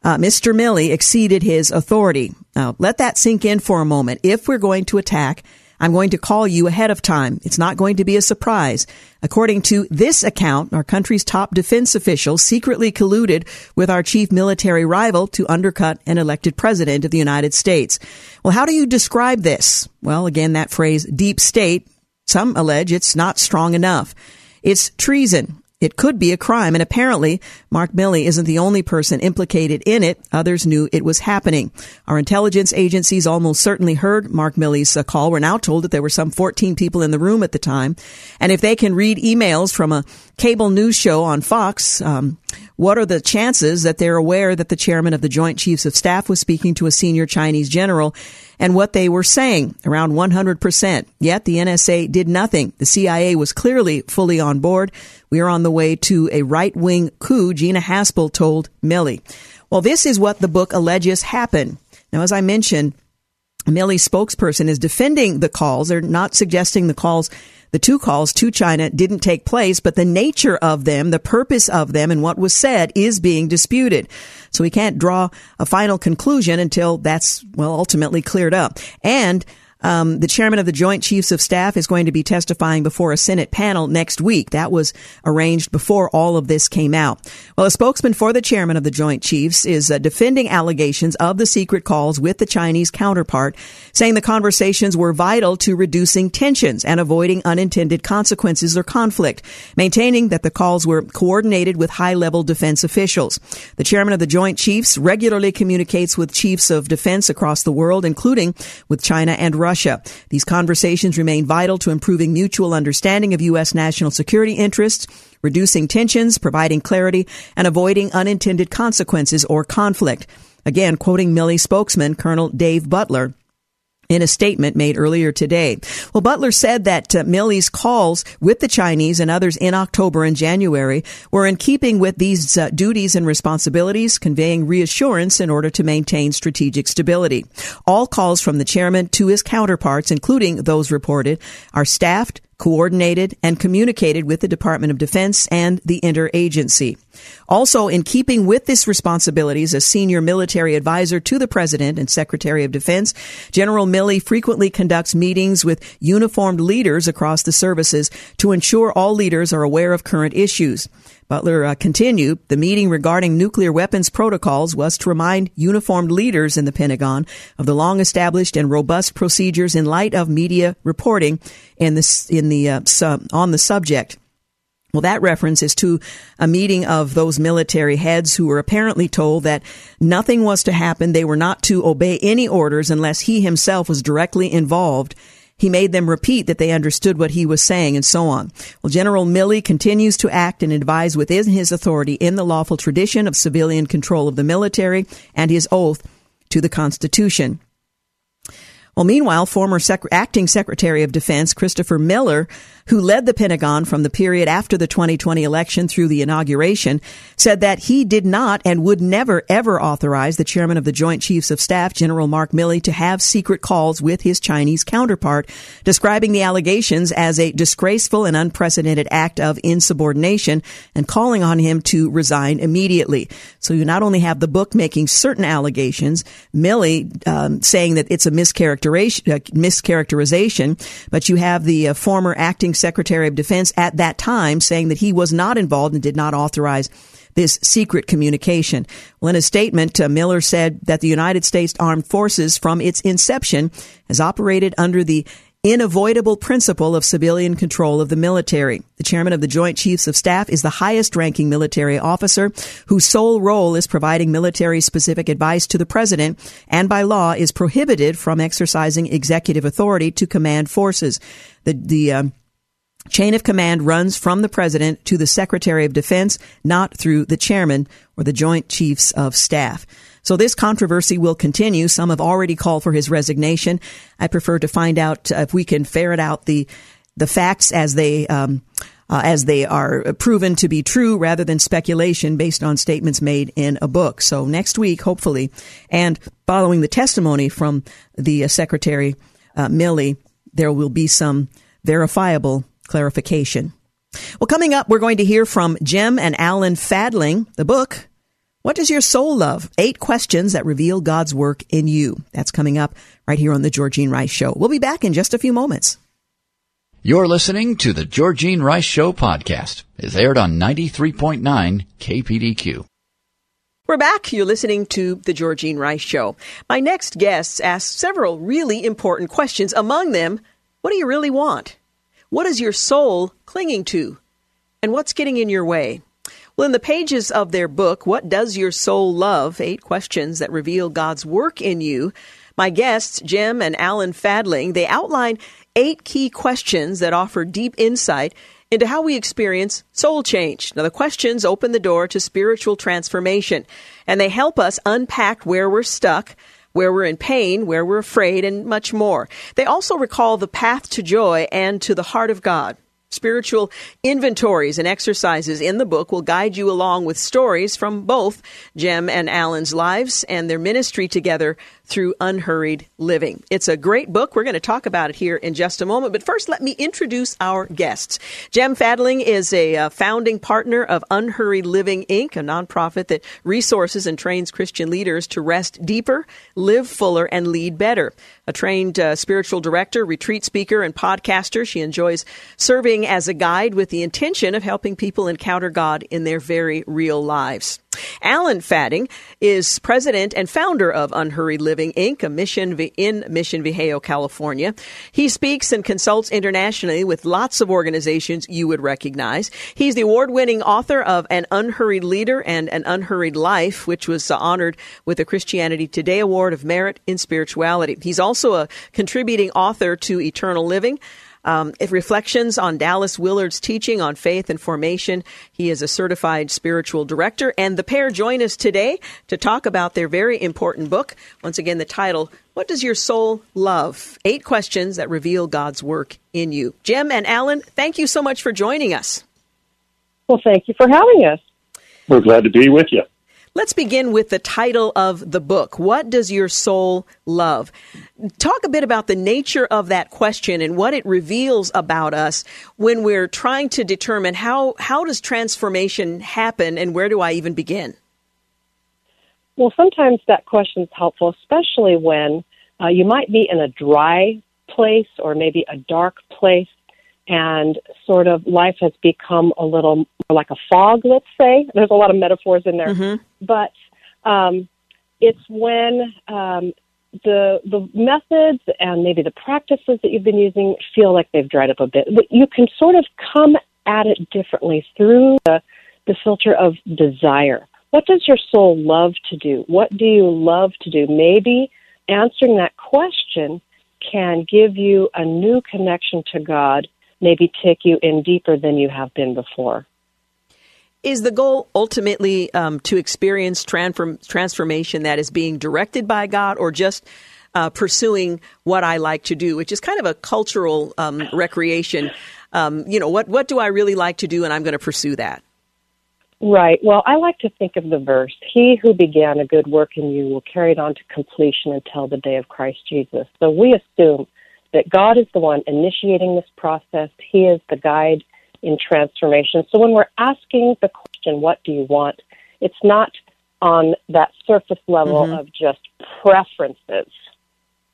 uh, Mr. Milley exceeded his authority. Now, let that sink in for a moment. If we're going to attack, I'm going to call you ahead of time. It's not going to be a surprise. According to this account, our country's top defense official secretly colluded with our chief military rival to undercut an elected president of the United States. Well, how do you describe this? Well, again, that phrase, deep state, some allege it's not strong enough. It's treason. It could be a crime, and apparently Mark Milley isn't the only person implicated in it. Others knew it was happening. Our intelligence agencies almost certainly heard Mark Milley's uh, call. We're now told that there were some 14 people in the room at the time. And if they can read emails from a cable news show on Fox, um, what are the chances that they're aware that the chairman of the Joint Chiefs of Staff was speaking to a senior Chinese general and what they were saying, around 100%. Yet the NSA did nothing. The CIA was clearly fully on board. We are on the way to a right wing coup, Gina Haspel told Milley. Well, this is what the book alleges happened. Now, as I mentioned, Milley's spokesperson is defending the calls. They're not suggesting the calls the two calls to China didn't take place, but the nature of them, the purpose of them, and what was said is being disputed. So we can't draw a final conclusion until that's, well, ultimately cleared up. And um, the chairman of the Joint Chiefs of Staff is going to be testifying before a Senate panel next week. That was arranged before all of this came out. Well, a spokesman for the chairman of the Joint Chiefs is uh, defending allegations of the secret calls with the Chinese counterpart, saying the conversations were vital to reducing tensions and avoiding unintended consequences or conflict, maintaining that the calls were coordinated with high level defense officials. The chairman of the Joint Chiefs regularly communicates with chiefs of defense across the world, including with China and Russia. Russia. These conversations remain vital to improving mutual understanding of U.S. national security interests, reducing tensions, providing clarity, and avoiding unintended consequences or conflict. Again, quoting Milley spokesman Colonel Dave Butler in a statement made earlier today. Well, Butler said that uh, Milley's calls with the Chinese and others in October and January were in keeping with these uh, duties and responsibilities, conveying reassurance in order to maintain strategic stability. All calls from the chairman to his counterparts, including those reported, are staffed, coordinated, and communicated with the Department of Defense and the interagency. Also, in keeping with this responsibility as a senior military advisor to the President and Secretary of Defense, General Milley frequently conducts meetings with uniformed leaders across the services to ensure all leaders are aware of current issues. Butler uh, continued, the meeting regarding nuclear weapons protocols was to remind uniformed leaders in the Pentagon of the long established and robust procedures in light of media reporting in the, in the, uh, on the subject. Well, that reference is to a meeting of those military heads who were apparently told that nothing was to happen. They were not to obey any orders unless he himself was directly involved. He made them repeat that they understood what he was saying and so on. Well, General Milley continues to act and advise within his authority in the lawful tradition of civilian control of the military and his oath to the Constitution. Well, meanwhile, former Sec- acting Secretary of Defense Christopher Miller who led the Pentagon from the period after the 2020 election through the inauguration, said that he did not and would never ever authorize the chairman of the Joint Chiefs of Staff, General Mark Milley, to have secret calls with his Chinese counterpart, describing the allegations as a disgraceful and unprecedented act of insubordination and calling on him to resign immediately. So you not only have the book making certain allegations, Milley um, saying that it's a mischaracterization, uh, mischaracterization, but you have the uh, former acting Secretary of Defense at that time saying that he was not involved and did not authorize this secret communication. Well, in a statement, uh, Miller said that the United States Armed Forces from its inception has operated under the unavoidable principle of civilian control of the military. The chairman of the Joint Chiefs of Staff is the highest ranking military officer whose sole role is providing military specific advice to the president and by law is prohibited from exercising executive authority to command forces. The, the, um, Chain of command runs from the president to the secretary of defense, not through the chairman or the joint chiefs of staff. So this controversy will continue. Some have already called for his resignation. I prefer to find out if we can ferret out the the facts as they um, uh, as they are proven to be true rather than speculation based on statements made in a book. So next week, hopefully, and following the testimony from the uh, Secretary uh, there will be some verifiable clarification. Well, coming up, we're going to hear from Gem and Alan Fadling, the book, What Does Your Soul Love? Eight Questions That Reveal God's Work in You. That's coming up right here on The Georgine Rice Show. We'll be back in just a few moments. You're listening to The Georgine Rice Show podcast. It's aired on 93.9 KPDQ. We're back. You're listening to The Georgine Rice Show. My next guests asked several really important questions. Among them, what do you really want? What is your soul clinging to? And what's getting in your way? Well, in the pages of their book, What Does Your Soul Love? Eight Questions That Reveal God's Work in You, my guests, Gem and Alan Fadling, they outline eight key questions that offer deep insight into how we experience soul change. Now, the questions open the door to spiritual transformation, and they help us unpack where we're stuck where we're in pain, where we're afraid, and much more. They also recall the path to joy and to the heart of God. Spiritual inventories and exercises in the book will guide you along with stories from both Gem and Alan's lives and their ministry together through unhurried living. It's a great book. We're going to talk about it here in just a moment. But first, let me introduce our guests. Gem Fadling is a uh, founding partner of Unhurried Living Inc., a nonprofit that resources and trains Christian leaders to rest deeper, live fuller, and lead better. A trained uh, spiritual director, retreat speaker, and podcaster, she enjoys serving as a guide with the intention of helping people encounter God in their very real lives. Alan Fadling is president and founder of Unhurried Living Inc., a mission in Mission Viejo, California. He speaks and consults internationally with lots of organizations you would recognize. He's the award-winning author of An Unhurried Leader and An Unhurried Life, which was honored with the Christianity Today Award of Merit in Spirituality. He's also a contributing author to Eternal Living, um, reflections on Dallas Willard's teaching on faith and formation. He is a certified spiritual director, and the pair join us today to talk about their very important book. Once again, the title, What Does Your Soul Love? Eight Questions That Reveal God's Work in You. Gem and Alan, thank you so much for joining us. Well, thank you for having us. We're glad to be with you. Let's begin with the title of the book. What does your soul love? Talk a bit about the nature of that question and what it reveals about us when we're trying to determine how, how does transformation happen and where do I even begin? Well, sometimes that question is helpful, especially when uh, you might be in a dry place or maybe a dark place and sort of life has become a little more like a fog, let's say. There's a lot of metaphors in there. Mm-hmm. But um, it's when um, the the methods and maybe the practices that you've been using feel like they've dried up a bit. But you can sort of come at it differently through the, the filter of desire. What does your soul love to do? What do you love to do? Maybe answering that question can give you a new connection to God maybe take you in deeper than you have been before. Is the goal ultimately um, to experience transform- transformation that is being directed by God or just uh, pursuing what I like to do, which is kind of a cultural um, recreation? Um, you know, what, what do I really like to do and I'm going to pursue that? Right. Well, I like to think of the verse He who began a good work in you will carry it on to completion until the day of Christ Jesus. So we assume that God is the one initiating this process. He is the guide in transformation. So when we're asking the question, what do you want? It's not on that surface level mm-hmm. of just preferences,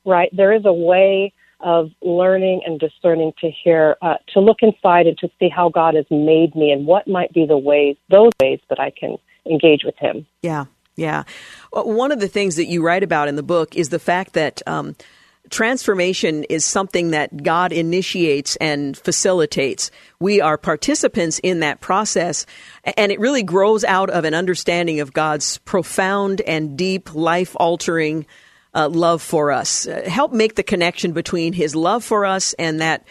right? There is a way of learning and discerning to hear, uh, to look inside and to see how God has made me and what might be the ways, those ways that I can engage with Him. Yeah, yeah. One of the things that you write about in the book is the fact that um, transformation is something that God initiates and facilitates. We are participants in that process, and it really grows out of an understanding of God's profound and deep, life altering uh, love for us. Uh, help make the connection between His love for us and that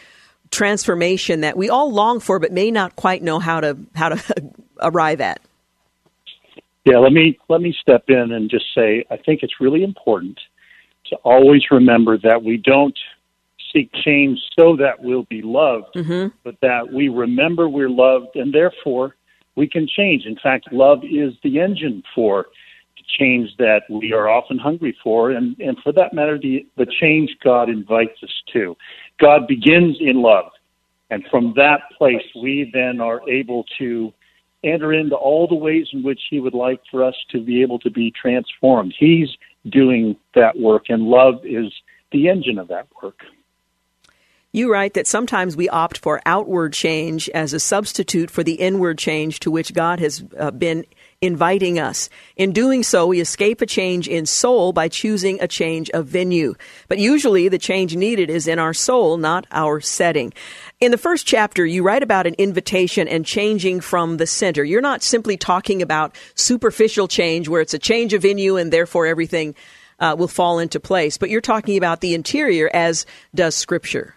transformation that we all long for, but may not quite know how to how to arrive at? Yeah, let me let me step in and just say I think it's really important to always remember that we don't seek change so that we'll be loved, mm-hmm. but that we remember we're loved and therefore we can change. In fact, love is the engine for the change that we are often hungry for, and, and for that matter, the, the change God invites us to. God begins in love. And from that place, we then are able to enter into all the ways in which He would like for us to be able to be transformed. He's doing that work, and love is the engine of that work. You write that sometimes we opt for outward change as a substitute for the inward change to which God has uh, been inviting us. In doing so, we escape a change in soul by choosing a change of venue. But usually the change needed is in our soul, not our setting. In the first chapter, you write about an invitation and changing from the center. You're not simply talking about superficial change where it's a change of venue and therefore everything uh, will fall into place, but you're talking about the interior as does Scripture.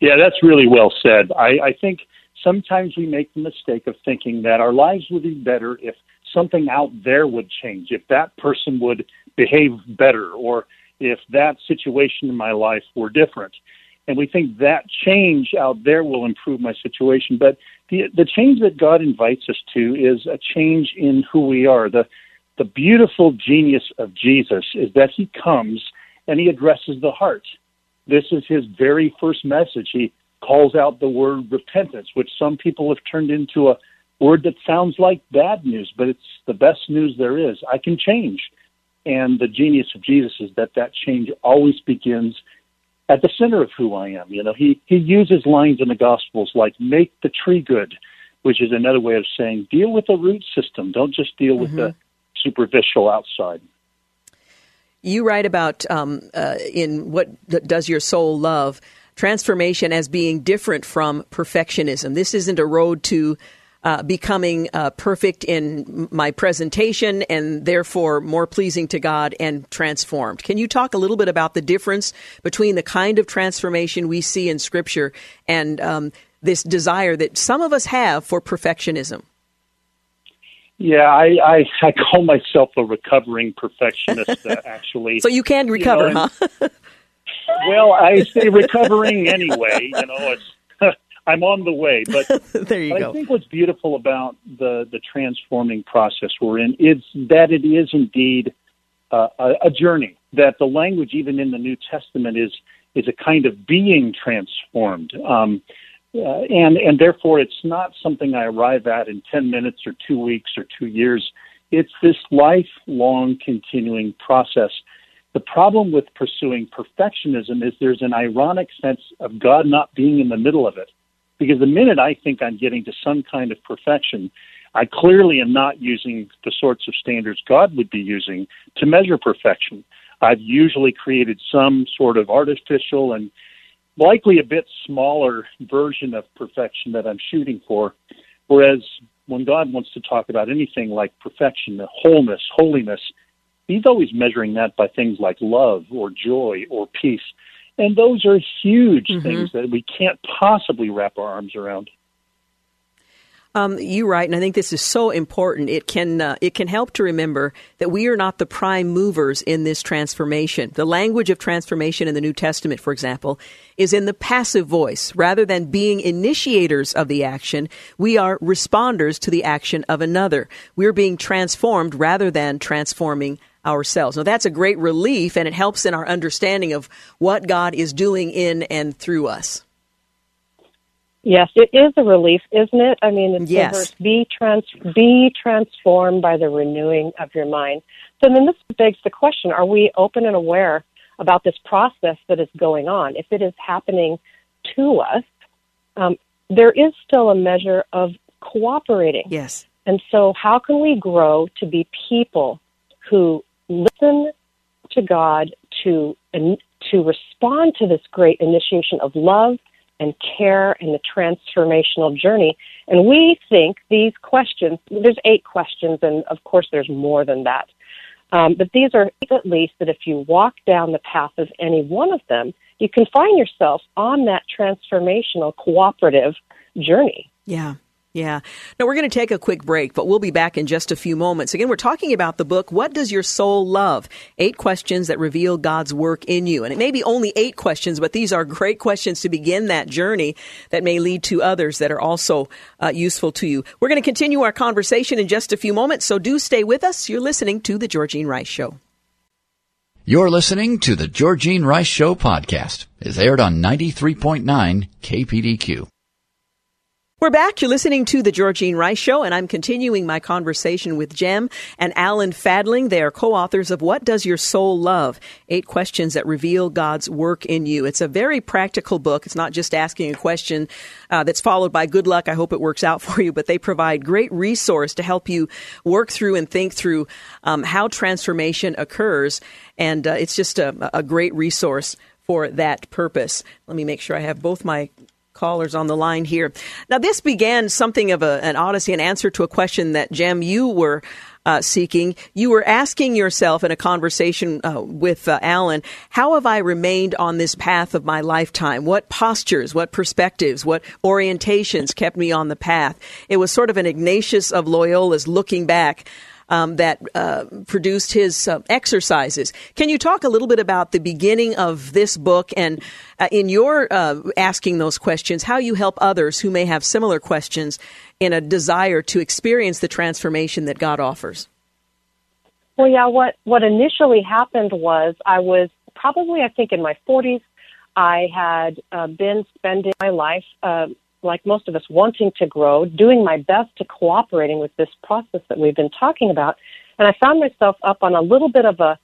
Yeah, that's really well said. I, I think sometimes we make the mistake of thinking that our lives would be better if something out there would change, if that person would behave better, or if that situation in my life were different. And we think that change out there will improve my situation. But the, the change that God invites us to is a change in who we are. The, the beautiful genius of Jesus is that he comes and he addresses the heart. This is his very first message. He calls out the word repentance, which some people have turned into a word that sounds like bad news, but it's the best news there is. I can change. And the genius of Jesus is that that change always begins at the center of who I am. You know, he, he uses lines in the Gospels like make the tree good, which is another way of saying deal with the root system. Don't just deal with mm-hmm. the superficial outside. You write about um, uh, in what does your soul love transformation as being different from perfectionism. This isn't a road to uh, becoming uh, perfect in my presentation and therefore more pleasing to God and transformed. Can you talk a little bit about the difference between the kind of transformation we see in Scripture and um, this desire that some of us have for perfectionism? Yeah, I, I I call myself a recovering perfectionist. Uh, actually, so you can recover, you know, huh? well, I say recovering anyway. You know, it's I'm on the way. But there you but go. I think what's beautiful about the the transforming process we're in is that it is indeed uh, a, a journey. That the language, even in the New Testament, is is a kind of being transformed. Um, uh, and and therefore it's not something I arrive at in ten minutes or two weeks or two years. It's this lifelong, continuing process. The problem with pursuing perfectionism is there's an ironic sense of God not being in the middle of it, because the minute I think I'm getting to some kind of perfection, I clearly am not using the sorts of standards God would be using to measure perfection. I've usually created some sort of artificial and likely a bit smaller version of perfection that I'm shooting for. Whereas when God wants to talk about anything like perfection, wholeness, holiness, He's always measuring that by things like love or joy or peace. And those are huge mm-hmm. things that we can't possibly wrap our arms around. Um, you right, and I think this is so important. It can uh, it can help to remember that we are not the prime movers in this transformation. The language of transformation in the New Testament, for example, is in the passive voice. Rather than being initiators of the action, we are responders to the action of another. We're being transformed rather than transforming ourselves. Now, that's a great relief, and it helps in our understanding of what God is doing in and through us. Yes, it is a relief, isn't it? I mean, it's yes. verse, be trans be transformed by the renewing of your mind. So then this begs the question, are we open and aware about this process that is going on? If it is happening to us, um, there is still a measure of cooperating. Yes. And so how can we grow to be people who listen to God to to respond to this great initiation of love and care and the transformational journey. And we think these questions, there's eight questions, and of course there's more than that. Um, but these are at least that if you walk down the path of any one of them, you can find yourself on that transformational cooperative journey. Yeah. Yeah. Now we're going to take a quick break, but we'll be back in just a few moments. Again, we're talking about the book, What Does Your Soul Love? Eight questions that reveal God's work in you. And it may be only eight questions, but these are great questions to begin that journey that may lead to others that are also uh, useful to you. We're going to continue our conversation in just a few moments, so do stay with us. You're listening to The Georgine Rice Show. You're listening to The Georgine Rice Show podcast. is aired on 93.9 KPDQ. We're back. You're listening to the Georgine Rice Show, and I'm continuing my conversation with Gem and Alan Fadling. They are co-authors of What Does Your Soul Love? Eight questions that reveal God's work in you. It's a very practical book. It's not just asking a question uh, that's followed by good luck. I hope it works out for you, but they provide great resource to help you work through and think through um, how transformation occurs. And uh, it's just a, a great resource for that purpose. Let me make sure I have both my callers on the line here. Now, this began something of a, an odyssey, an answer to a question that Gem you were uh, seeking. You were asking yourself in a conversation uh, with uh, Alan, how have I remained on this path of my lifetime? What postures, what perspectives, what orientations kept me on the path? It was sort of an Ignatius of Loyola's looking back um, that uh, produced his uh, exercises. Can you talk a little bit about the beginning of this book and uh, in your uh, asking those questions, how you help others who may have similar questions in a desire to experience the transformation that God offers? Well, yeah, what, what initially happened was I was probably, I think, in my 40s. I had uh, been spending my life uh, like most of us, wanting to grow, doing my best to cooperating with this process that we've been talking about. And I found myself up on a little bit of a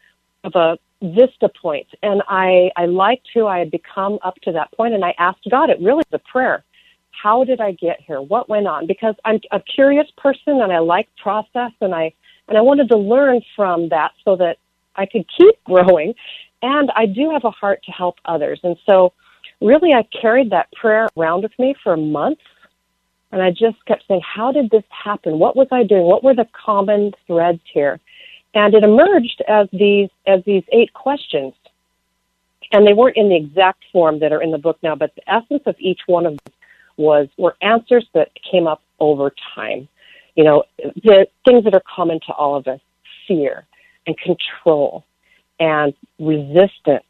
of a vista point, and I I liked who I had become up to that point, and I asked God. It really was a prayer. How did I get here? What went on? Because I'm a curious person, and I like process, and I and I wanted to learn from that so that I could keep growing. And I do have a heart to help others, and so really, I carried that prayer around with me for months. And I just kept saying, how did this happen? What was I doing? What were the common threads here? And it emerged as these, as these eight questions. And they weren't in the exact form that are in the book now, but the essence of each one of them was, were answers that came up over time. You know, the things that are common to all of us, fear and control and resistance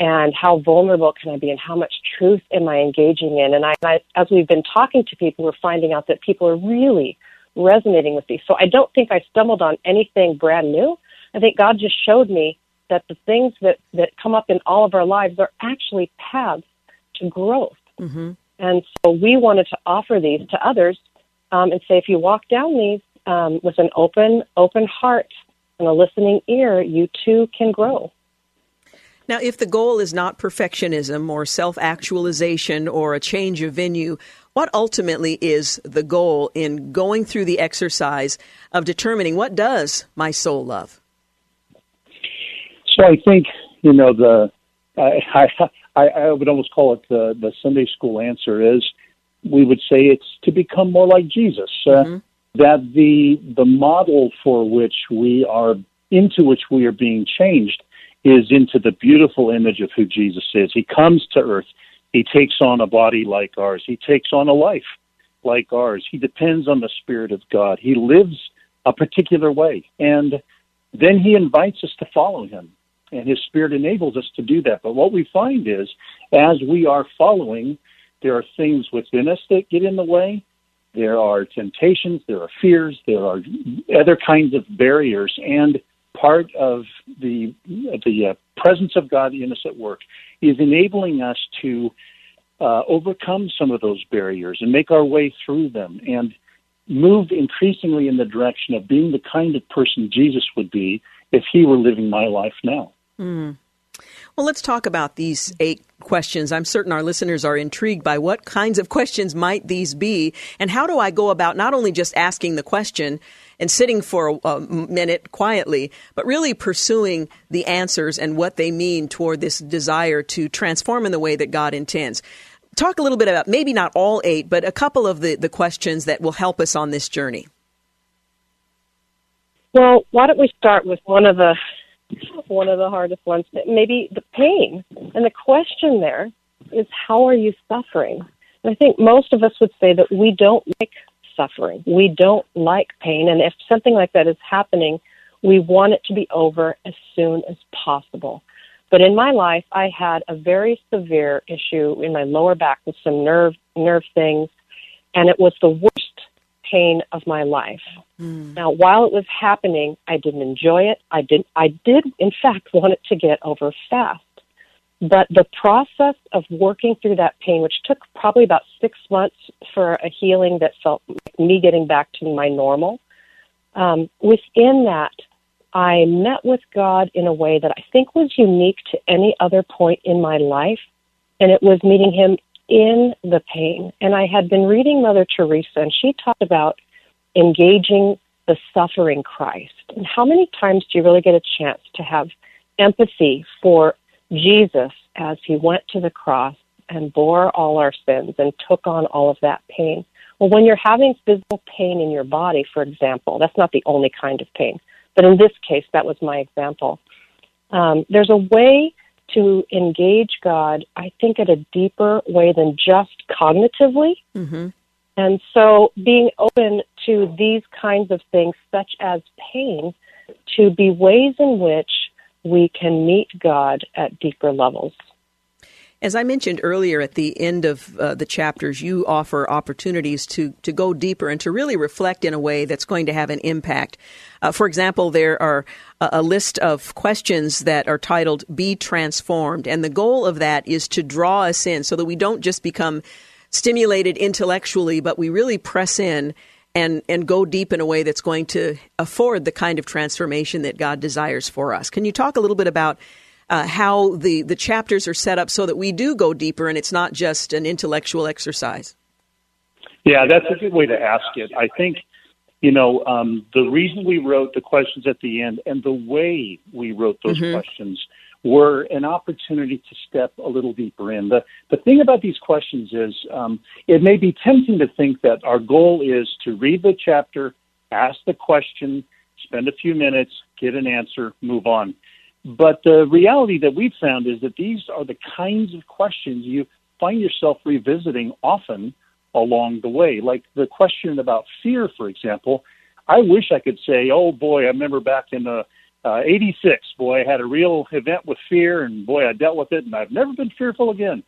and how vulnerable can I be and how much truth am I engaging in? And I, I, as we've been talking to people, we're finding out that people are really resonating with these. So I don't think I stumbled on anything brand new. I think God just showed me that the things that, that come up in all of our lives are actually paths to growth. Mm-hmm. And so we wanted to offer these to others um, and say, if you walk down these um, with an open, open heart and a listening ear, you too can grow. Now, if the goal is not perfectionism or self actualization or a change of venue, what ultimately is the goal in going through the exercise of determining what does my soul love? So I think, you know, the I, I, I would almost call it the, the Sunday school answer is we would say it's to become more like Jesus. Uh, mm-hmm. Uh, that the the model for which we are into which we are being changed is into the beautiful image of who Jesus is. He comes to earth. He takes on a body like ours. He takes on a life like ours. He depends on the Spirit of God. He lives a particular way. And then he invites us to follow him. And his Spirit enables us to do that. But what we find is, as we are following, there are things within us that get in the way. There are temptations, there are fears, there are other kinds of barriers. And part of the the uh, presence of God in us at work is enabling us to uh, overcome some of those barriers and make our way through them and move increasingly in the direction of being the kind of person Jesus would be if he were living my life now. Mm. Well, let's talk about these eight questions. I'm certain our listeners are intrigued by what kinds of questions might these be, and how do I go about not only just asking the question and sitting for a, a minute quietly, but really pursuing the answers and what they mean toward this desire to transform in the way that God intends. Talk a little bit about maybe not all eight, but a couple of the, the questions that will help us on this journey. Well, why don't we start with one of the one of the hardest ones. Maybe the pain. And the question there is how are you suffering? And I think most of us would say that we don't like suffering. We don't like pain. And if something like that is happening, we want it to be over as soon as possible. But in my life, I had a very severe issue in my lower back with some nerve nerve things, and it was the worst pain of my life. Mm. Now, while it was happening, I didn't enjoy it. I did I did in fact want it to get over fast. But the process of working through that pain, which took probably about six months for a healing that felt me getting back to my normal, um, within that, I met with God in a way that I think was unique to any other point in my life, and it was meeting Him in the pain. And I had been reading Mother Teresa, and she talked about engaging the suffering Christ. And how many times do you really get a chance to have empathy for Jesus as he went to the cross and bore all our sins and took on all of that pain? Well, when you're having physical pain in your body, for example, that's not the only kind of pain, but in this case, that was my example. Um, there's a way to engage God, I think, at a deeper way than just cognitively. Mm-hmm. And so being open to these kinds of things, such as pain, to be ways in which we can meet God at deeper levels. As I mentioned earlier at the end of uh, the chapters, you offer opportunities to, to go deeper and to really reflect in a way that's going to have an impact. Uh, for example, there are a, a, list of questions that are titled Be Transformed. And the goal of that is to draw us in so that we don't just become stimulated intellectually, but we really press in and, and go deep in a way that's going to afford the kind of transformation that God desires for us. Can you talk a little bit about uh, how the, the chapters are set up so that we do go deeper and it's not just an intellectual exercise? Yeah, that's a good way to ask it. I think, you know, um, the reason we wrote the questions at the end and the way we wrote those mm-hmm. questions were an opportunity to step a little deeper in. The, the thing about these questions is um, it may be tempting to think that our goal is to read the chapter, ask the question, spend a few minutes, get an answer, move on. But the reality that we've found is that these are the kinds of questions you find yourself revisiting often along the way. Like the question about fear, for example. I wish I could say, oh boy, I remember back in the uh, 86, boy, I had a real event with fear, and boy, I dealt with it, and I've never been fearful again.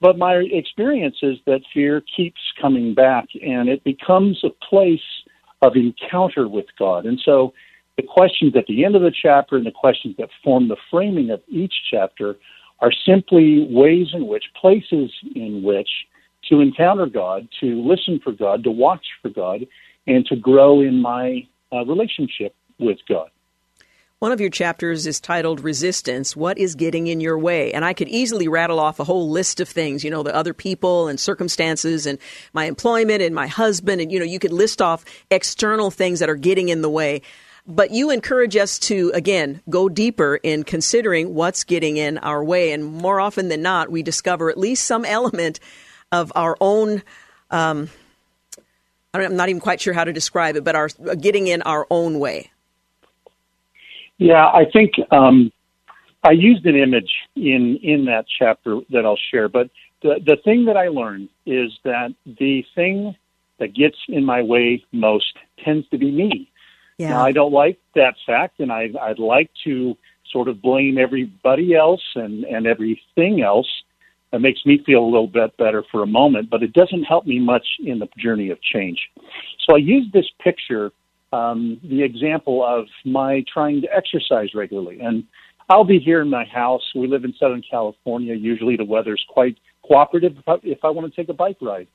But my experience is that fear keeps coming back, and it becomes a place of encounter with God. And so the questions at the end of the chapter and the questions that form the framing of each chapter are simply ways in which, places in which to encounter God, to listen for God, to watch for God, and to grow in my uh, relationship with God. One of your chapters is titled Resistance What is Getting in Your Way? And I could easily rattle off a whole list of things, you know, the other people and circumstances and my employment and my husband. And, you know, you could list off external things that are getting in the way. But you encourage us to, again, go deeper in considering what's getting in our way. And more often than not, we discover at least some element of our own. Um, I'm not even quite sure how to describe it, but our getting in our own way. Yeah, I think um, I used an image in in that chapter that I'll share. But the the thing that I learned is that the thing that gets in my way most tends to be me. Yeah. Now, I don't like that fact, and I, I'd like to sort of blame everybody else and and everything else. It makes me feel a little bit better for a moment, but it doesn't help me much in the journey of change. So I use this picture um, the example of my trying to exercise regularly. And I'll be here in my house. We live in Southern California. Usually the weather's quite cooperative if I, if I want to take a bike ride.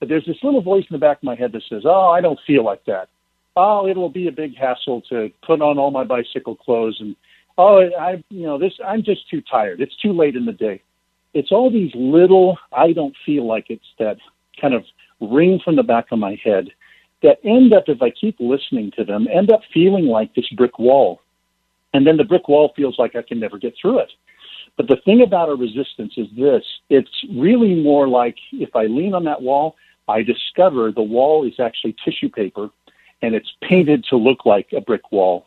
But there's this little voice in the back of my head that says, "Oh, I don't feel like that. Oh, it will be a big hassle to put on all my bicycle clothes and oh, I you know this. I'm just too tired. It's too late in the day." It's all these little I don't feel like it's that kind of ring from the back of my head that end up, if I keep listening to them, end up feeling like this brick wall. And then the brick wall feels like I can never get through it. But the thing about a resistance is this it's really more like if I lean on that wall, I discover the wall is actually tissue paper and it's painted to look like a brick wall.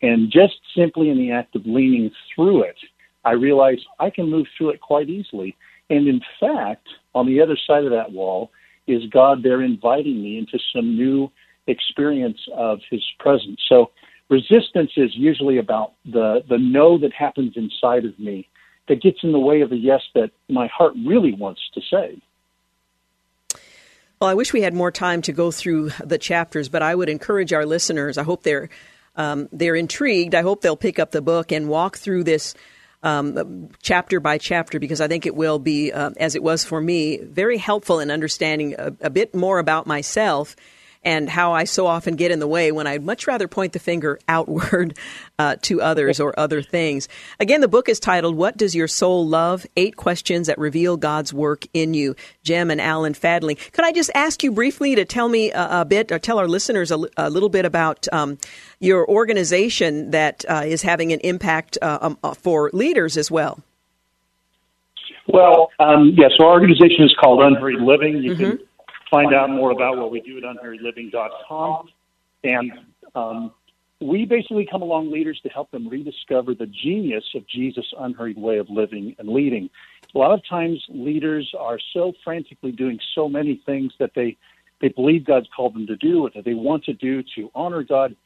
And just simply in the act of leaning through it, I realize I can move through it quite easily. And in fact, on the other side of that wall is God there inviting me into some new experience of His presence. So resistance is usually about the, the no that happens inside of me that gets in the way of the yes that my heart really wants to say. Well, I wish we had more time to go through the chapters, but I would encourage our listeners. I hope they're um, they're intrigued. I hope they'll pick up the book and walk through this um, chapter by chapter because I think it will be, uh, as it was for me, very helpful in understanding a, a bit more about myself and how I so often get in the way when I'd much rather point the finger outward uh, to others or other things. Again, the book is titled "What Does Your Soul Love? Eight Questions That Reveal God's Work in You." Gem and Alan Fadling. Could I just ask you briefly to tell me a, a bit, or tell our listeners a, a little bit about um, your organization that uh, is having an impact uh, um, uh, for leaders as well? Well, um, yes, yeah, so our organization is called Unhurried Living. You mm-hmm. can find out more about what we do at unhurriedliving.com. And um, we basically come along leaders to help them rediscover the genius of Jesus' unhurried way of living and leading. A lot of times, leaders are so frantically doing so many things that they they believe God's called them to do, or that they want to do to honor God.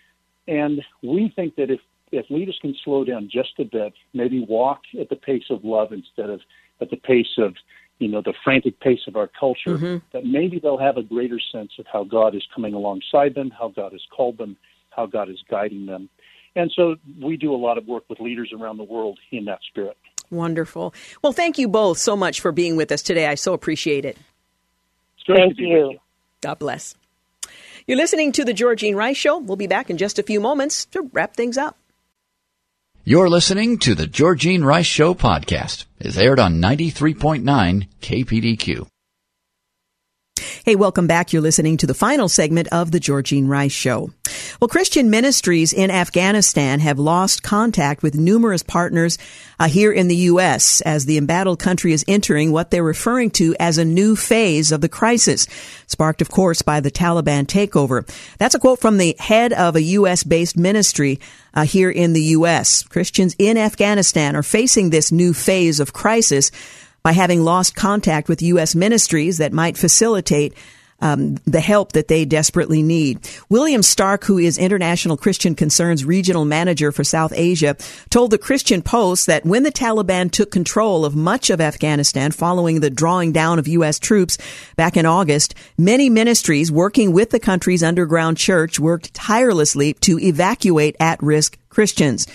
And we think that if if leaders can slow down just a bit, maybe walk at the pace of love instead of at the pace of you know the frantic pace of our culture mm-hmm. that maybe they'll have a greater sense of how God is coming alongside them, how God has called them, how God is guiding them. And so we do a lot of work with leaders around the world in that spirit. Wonderful. Well, thank you both so much for being with us today. I so appreciate it. Thank you. you. God bless. You're listening to the Georgine Rice Show. We'll be back in just a few moments to wrap things up. You're listening to the Georgine Rice Show podcast. It's aired on 93.9 KPDQ. Hey, welcome back. You're listening to the final segment of the Georgine Rice Show. Well, Christian ministries in Afghanistan have lost contact with numerous partners uh, here in the U.S. as the embattled country is entering what they're referring to as a new phase of the crisis, sparked, of course, by the Taliban takeover. That's a quote from the head of a U.S. based ministry uh, here in the U.S. Christians in Afghanistan are facing this new phase of crisis by having lost contact with U.S. ministries that might facilitate um, the help that they desperately need. William Stark, who is International Christian Concerns Regional Manager for South Asia, told the Christian Post that when the Taliban took control of much of Afghanistan following the drawing down of U.S. troops back in August, many ministries working with the country's underground church worked tirelessly to evacuate at-risk Christians.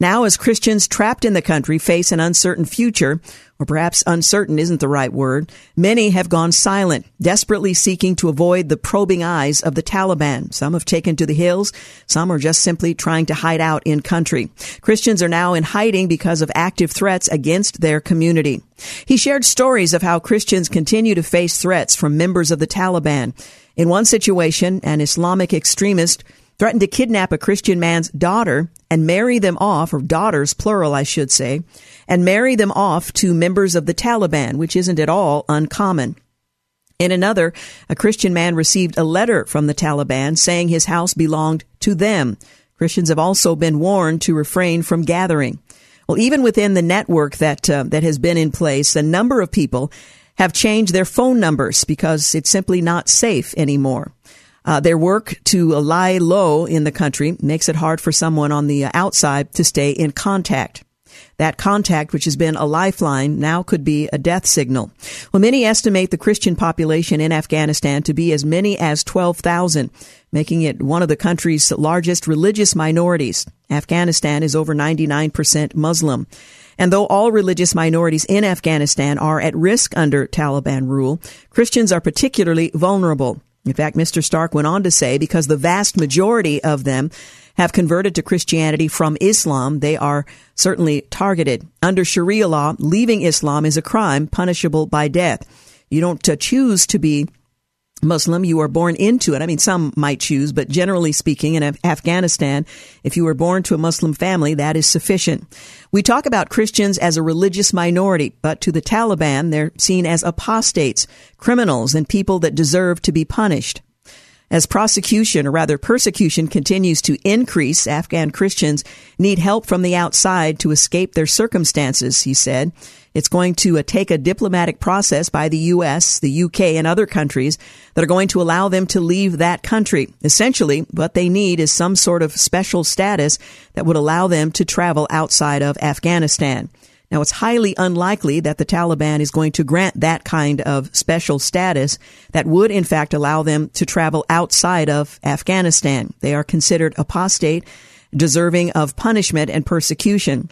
Now, as Christians trapped in the country face an uncertain future, or perhaps uncertain isn't the right word, many have gone silent, desperately seeking to avoid the probing eyes of the Taliban. Some have taken to the hills. Some are just simply trying to hide out in country. Christians are now in hiding because of active threats against their community. He shared stories of how Christians continue to face threats from members of the Taliban. In one situation, an Islamic extremist threatened to kidnap a Christian man's daughter and marry them off, or daughters, plural, I should say, and marry them off to members of the Taliban, which isn't at all uncommon. In another, a Christian man received a letter from the Taliban saying his house belonged to them. Christians have also been warned to refrain from gathering. Well, even within the network that uh, that has been in place, a number of people have changed their phone numbers because it's simply not safe anymore. Uh, their work to lie low in the country makes it hard for someone on the outside to stay in contact. That contact, which has been a lifeline, now could be a death signal. Well, many estimate the Christian population in Afghanistan to be as many as 12,000, making it one of the country's largest religious minorities. Afghanistan is over 99% Muslim. And though all religious minorities in Afghanistan are at risk under Taliban rule, Christians are particularly vulnerable. In fact, Mr. Stark went on to say because the vast majority of them have converted to Christianity from Islam, they are certainly targeted. Under Sharia law, leaving Islam is a crime punishable by death. You don't uh, choose to be Muslim, you are born into it. I mean, some might choose, but generally speaking, in Afghanistan, if you were born to a Muslim family, that is sufficient. We talk about Christians as a religious minority, but to the Taliban, they're seen as apostates, criminals, and people that deserve to be punished. As prosecution, or rather persecution, continues to increase, Afghan Christians need help from the outside to escape their circumstances, he said. It's going to uh, take a diplomatic process by the U.S., the U.K., and other countries that are going to allow them to leave that country. Essentially, what they need is some sort of special status that would allow them to travel outside of Afghanistan. Now, it's highly unlikely that the Taliban is going to grant that kind of special status that would, in fact, allow them to travel outside of Afghanistan. They are considered apostate, deserving of punishment and persecution.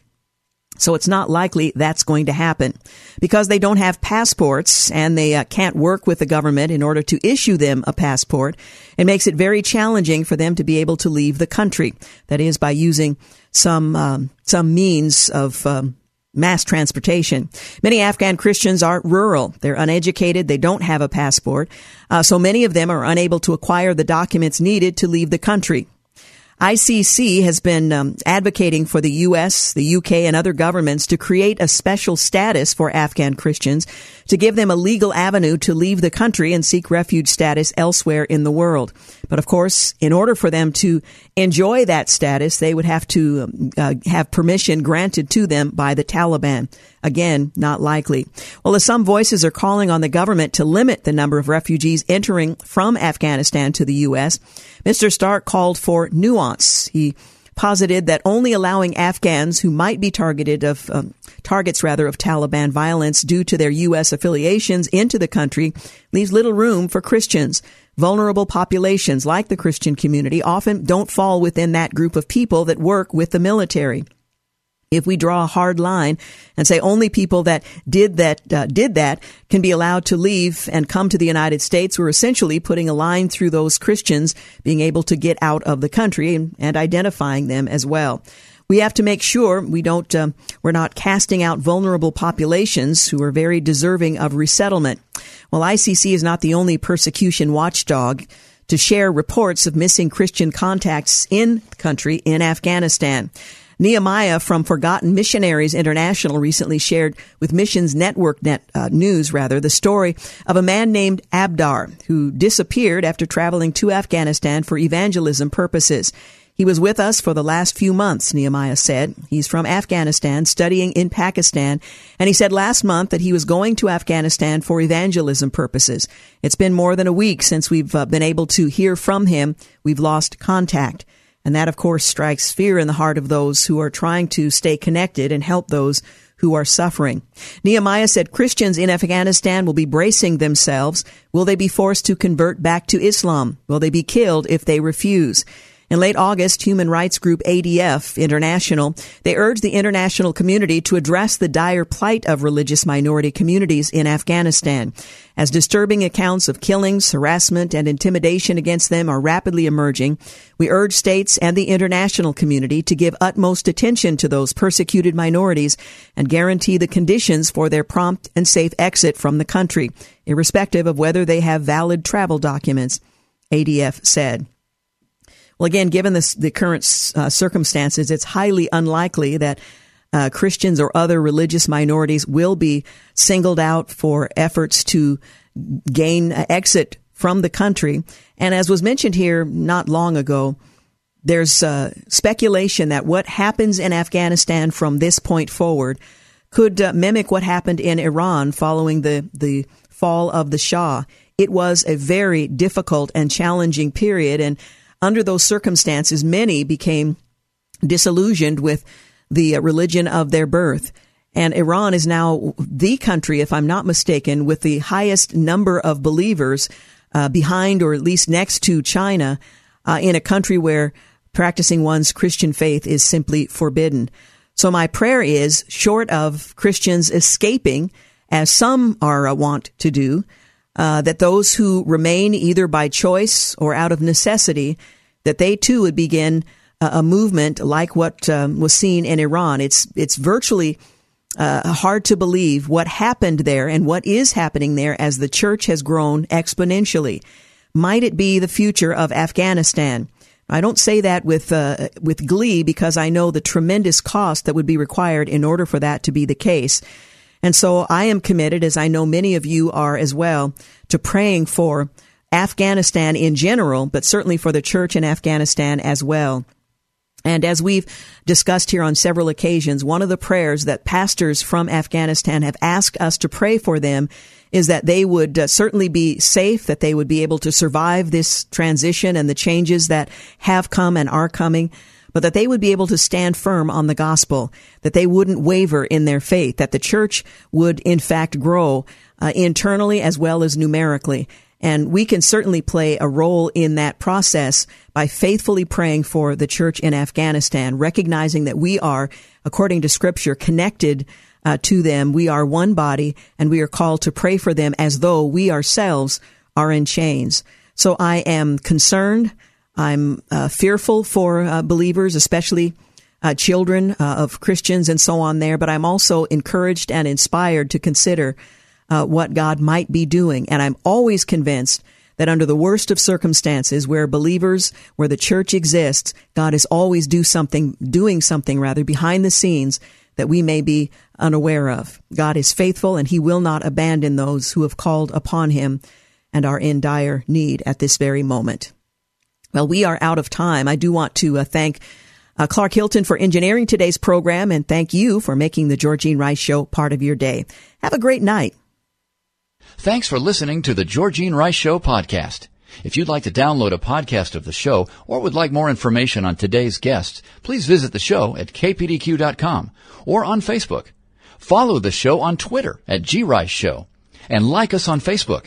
So it's not likely that's going to happen. Because they don't have passports and they uh, can't work with the government in order to issue them a passport, it makes it very challenging for them to be able to leave the country. That is by using some um, some means of um, mass transportation. Many Afghan Christians are rural. They're uneducated. They don't have a passport. Uh, so many of them are unable to acquire the documents needed to leave the country. ICC has been um, advocating for the U.S., the U.K., and other governments to create a special status for Afghan Christians to give them a legal avenue to leave the country and seek refuge status elsewhere in the world. But of course, in order for them to enjoy that status, they would have to um, uh, have permission granted to them by the Taliban. Again, not likely. Well, as some voices are calling on the government to limit the number of refugees entering from Afghanistan to the U.S., Mr. Stark called for nuance. He posited that only allowing Afghans who might be targeted of um, targets rather of Taliban violence due to their U.S. affiliations into the country leaves little room for Christians. Vulnerable populations like the Christian community often don't fall within that group of people that work with the military if we draw a hard line and say only people that did that uh, did that can be allowed to leave and come to the United States, we're essentially putting a line through those Christians being able to get out of the country and, and identifying them as well. We have to make sure we don't uh, we're not casting out vulnerable populations who are very deserving of resettlement. Well, ICC is not the only persecution watchdog to share reports of missing Christian contacts in the country in Afghanistan. Nehemiah from Forgotten Missionaries International recently shared with Missions Network Net, uh, News, rather, the story of a man named Abdar who disappeared after traveling to Afghanistan for evangelism purposes. He was with us for the last few months, Nehemiah said. He's from Afghanistan, studying in Pakistan, and he said last month that he was going to Afghanistan for evangelism purposes. It's been more than a week since we've uh, been able to hear from him. We've lost contact. And that, of course, strikes fear in the heart of those who are trying to stay connected and help those who are suffering. Nehemiah said Christians in Afghanistan will be bracing themselves. Will they be forced to convert back to Islam? Will they be killed if they refuse? In late August, human rights group ADF International, they urged the international community to address the dire plight of religious minority communities in Afghanistan. As disturbing accounts of killings, harassment, and intimidation against them are rapidly emerging, we urge states and the international community to give utmost attention to those persecuted minorities and guarantee the conditions for their prompt and safe exit from the country, irrespective of whether they have valid travel documents, ADF said. Well, again, given this, the current uh, circumstances, it's highly unlikely that uh, Christians or other religious minorities will be singled out for efforts to gain uh, exit from the country. And as was mentioned here not long ago, there's uh, speculation that what happens in Afghanistan from this point forward could uh, mimic what happened in Iran following the, the fall of the Shah. It was a very difficult and challenging period, and under those circumstances, many became disillusioned with the religion of their birth. And Iran is now the country, if I'm not mistaken, with the highest number of believers uh, behind or at least next to China uh, in a country where practicing one's Christian faith is simply forbidden. So my prayer is, short of Christians escaping, as some are uh, wont to do, uh, that those who remain either by choice or out of necessity, that they too would begin a, a movement like what um, was seen in Iran. It's it's virtually uh, hard to believe what happened there and what is happening there as the church has grown exponentially. Might it be the future of Afghanistan? I don't say that with uh, with glee because I know the tremendous cost that would be required in order for that to be the case. And so I am committed, as I know many of you are as well, to praying for Afghanistan in general, but certainly for the church in Afghanistan as well. And as we've discussed here on several occasions, one of the prayers that pastors from Afghanistan have asked us to pray for them is that they would uh, certainly be safe, that they would be able to survive this transition and the changes that have come and are coming, but that they would be able to stand firm on the gospel, that they wouldn't waver in their faith, that the church would in fact grow uh, internally as well as numerically. And we can certainly play a role in that process by faithfully praying for the church in Afghanistan, recognizing that we are, according to scripture, connected uh, to them. We are one body and we are called to pray for them as though we ourselves are in chains. So I am concerned. I'm uh, fearful for uh, believers, especially uh, children uh, of Christians and so on there, but I'm also encouraged and inspired to consider uh, what God might be doing. And I'm always convinced that under the worst of circumstances where believers, where the church exists, God is always do something, doing something rather behind the scenes that we may be unaware of. God is faithful and he will not abandon those who have called upon him and are in dire need at this very moment. Well, we are out of time. I do want to uh, thank uh, Clark Hilton for engineering today's program and thank you for making the Georgine Rice Show part of your day. Have a great night. Thanks for listening to the Georgine Rice Show podcast. If you'd like to download a podcast of the show or would like more information on today's guests, please visit the show at kpdq.com or on Facebook. Follow the show on Twitter at grice show and like us on Facebook.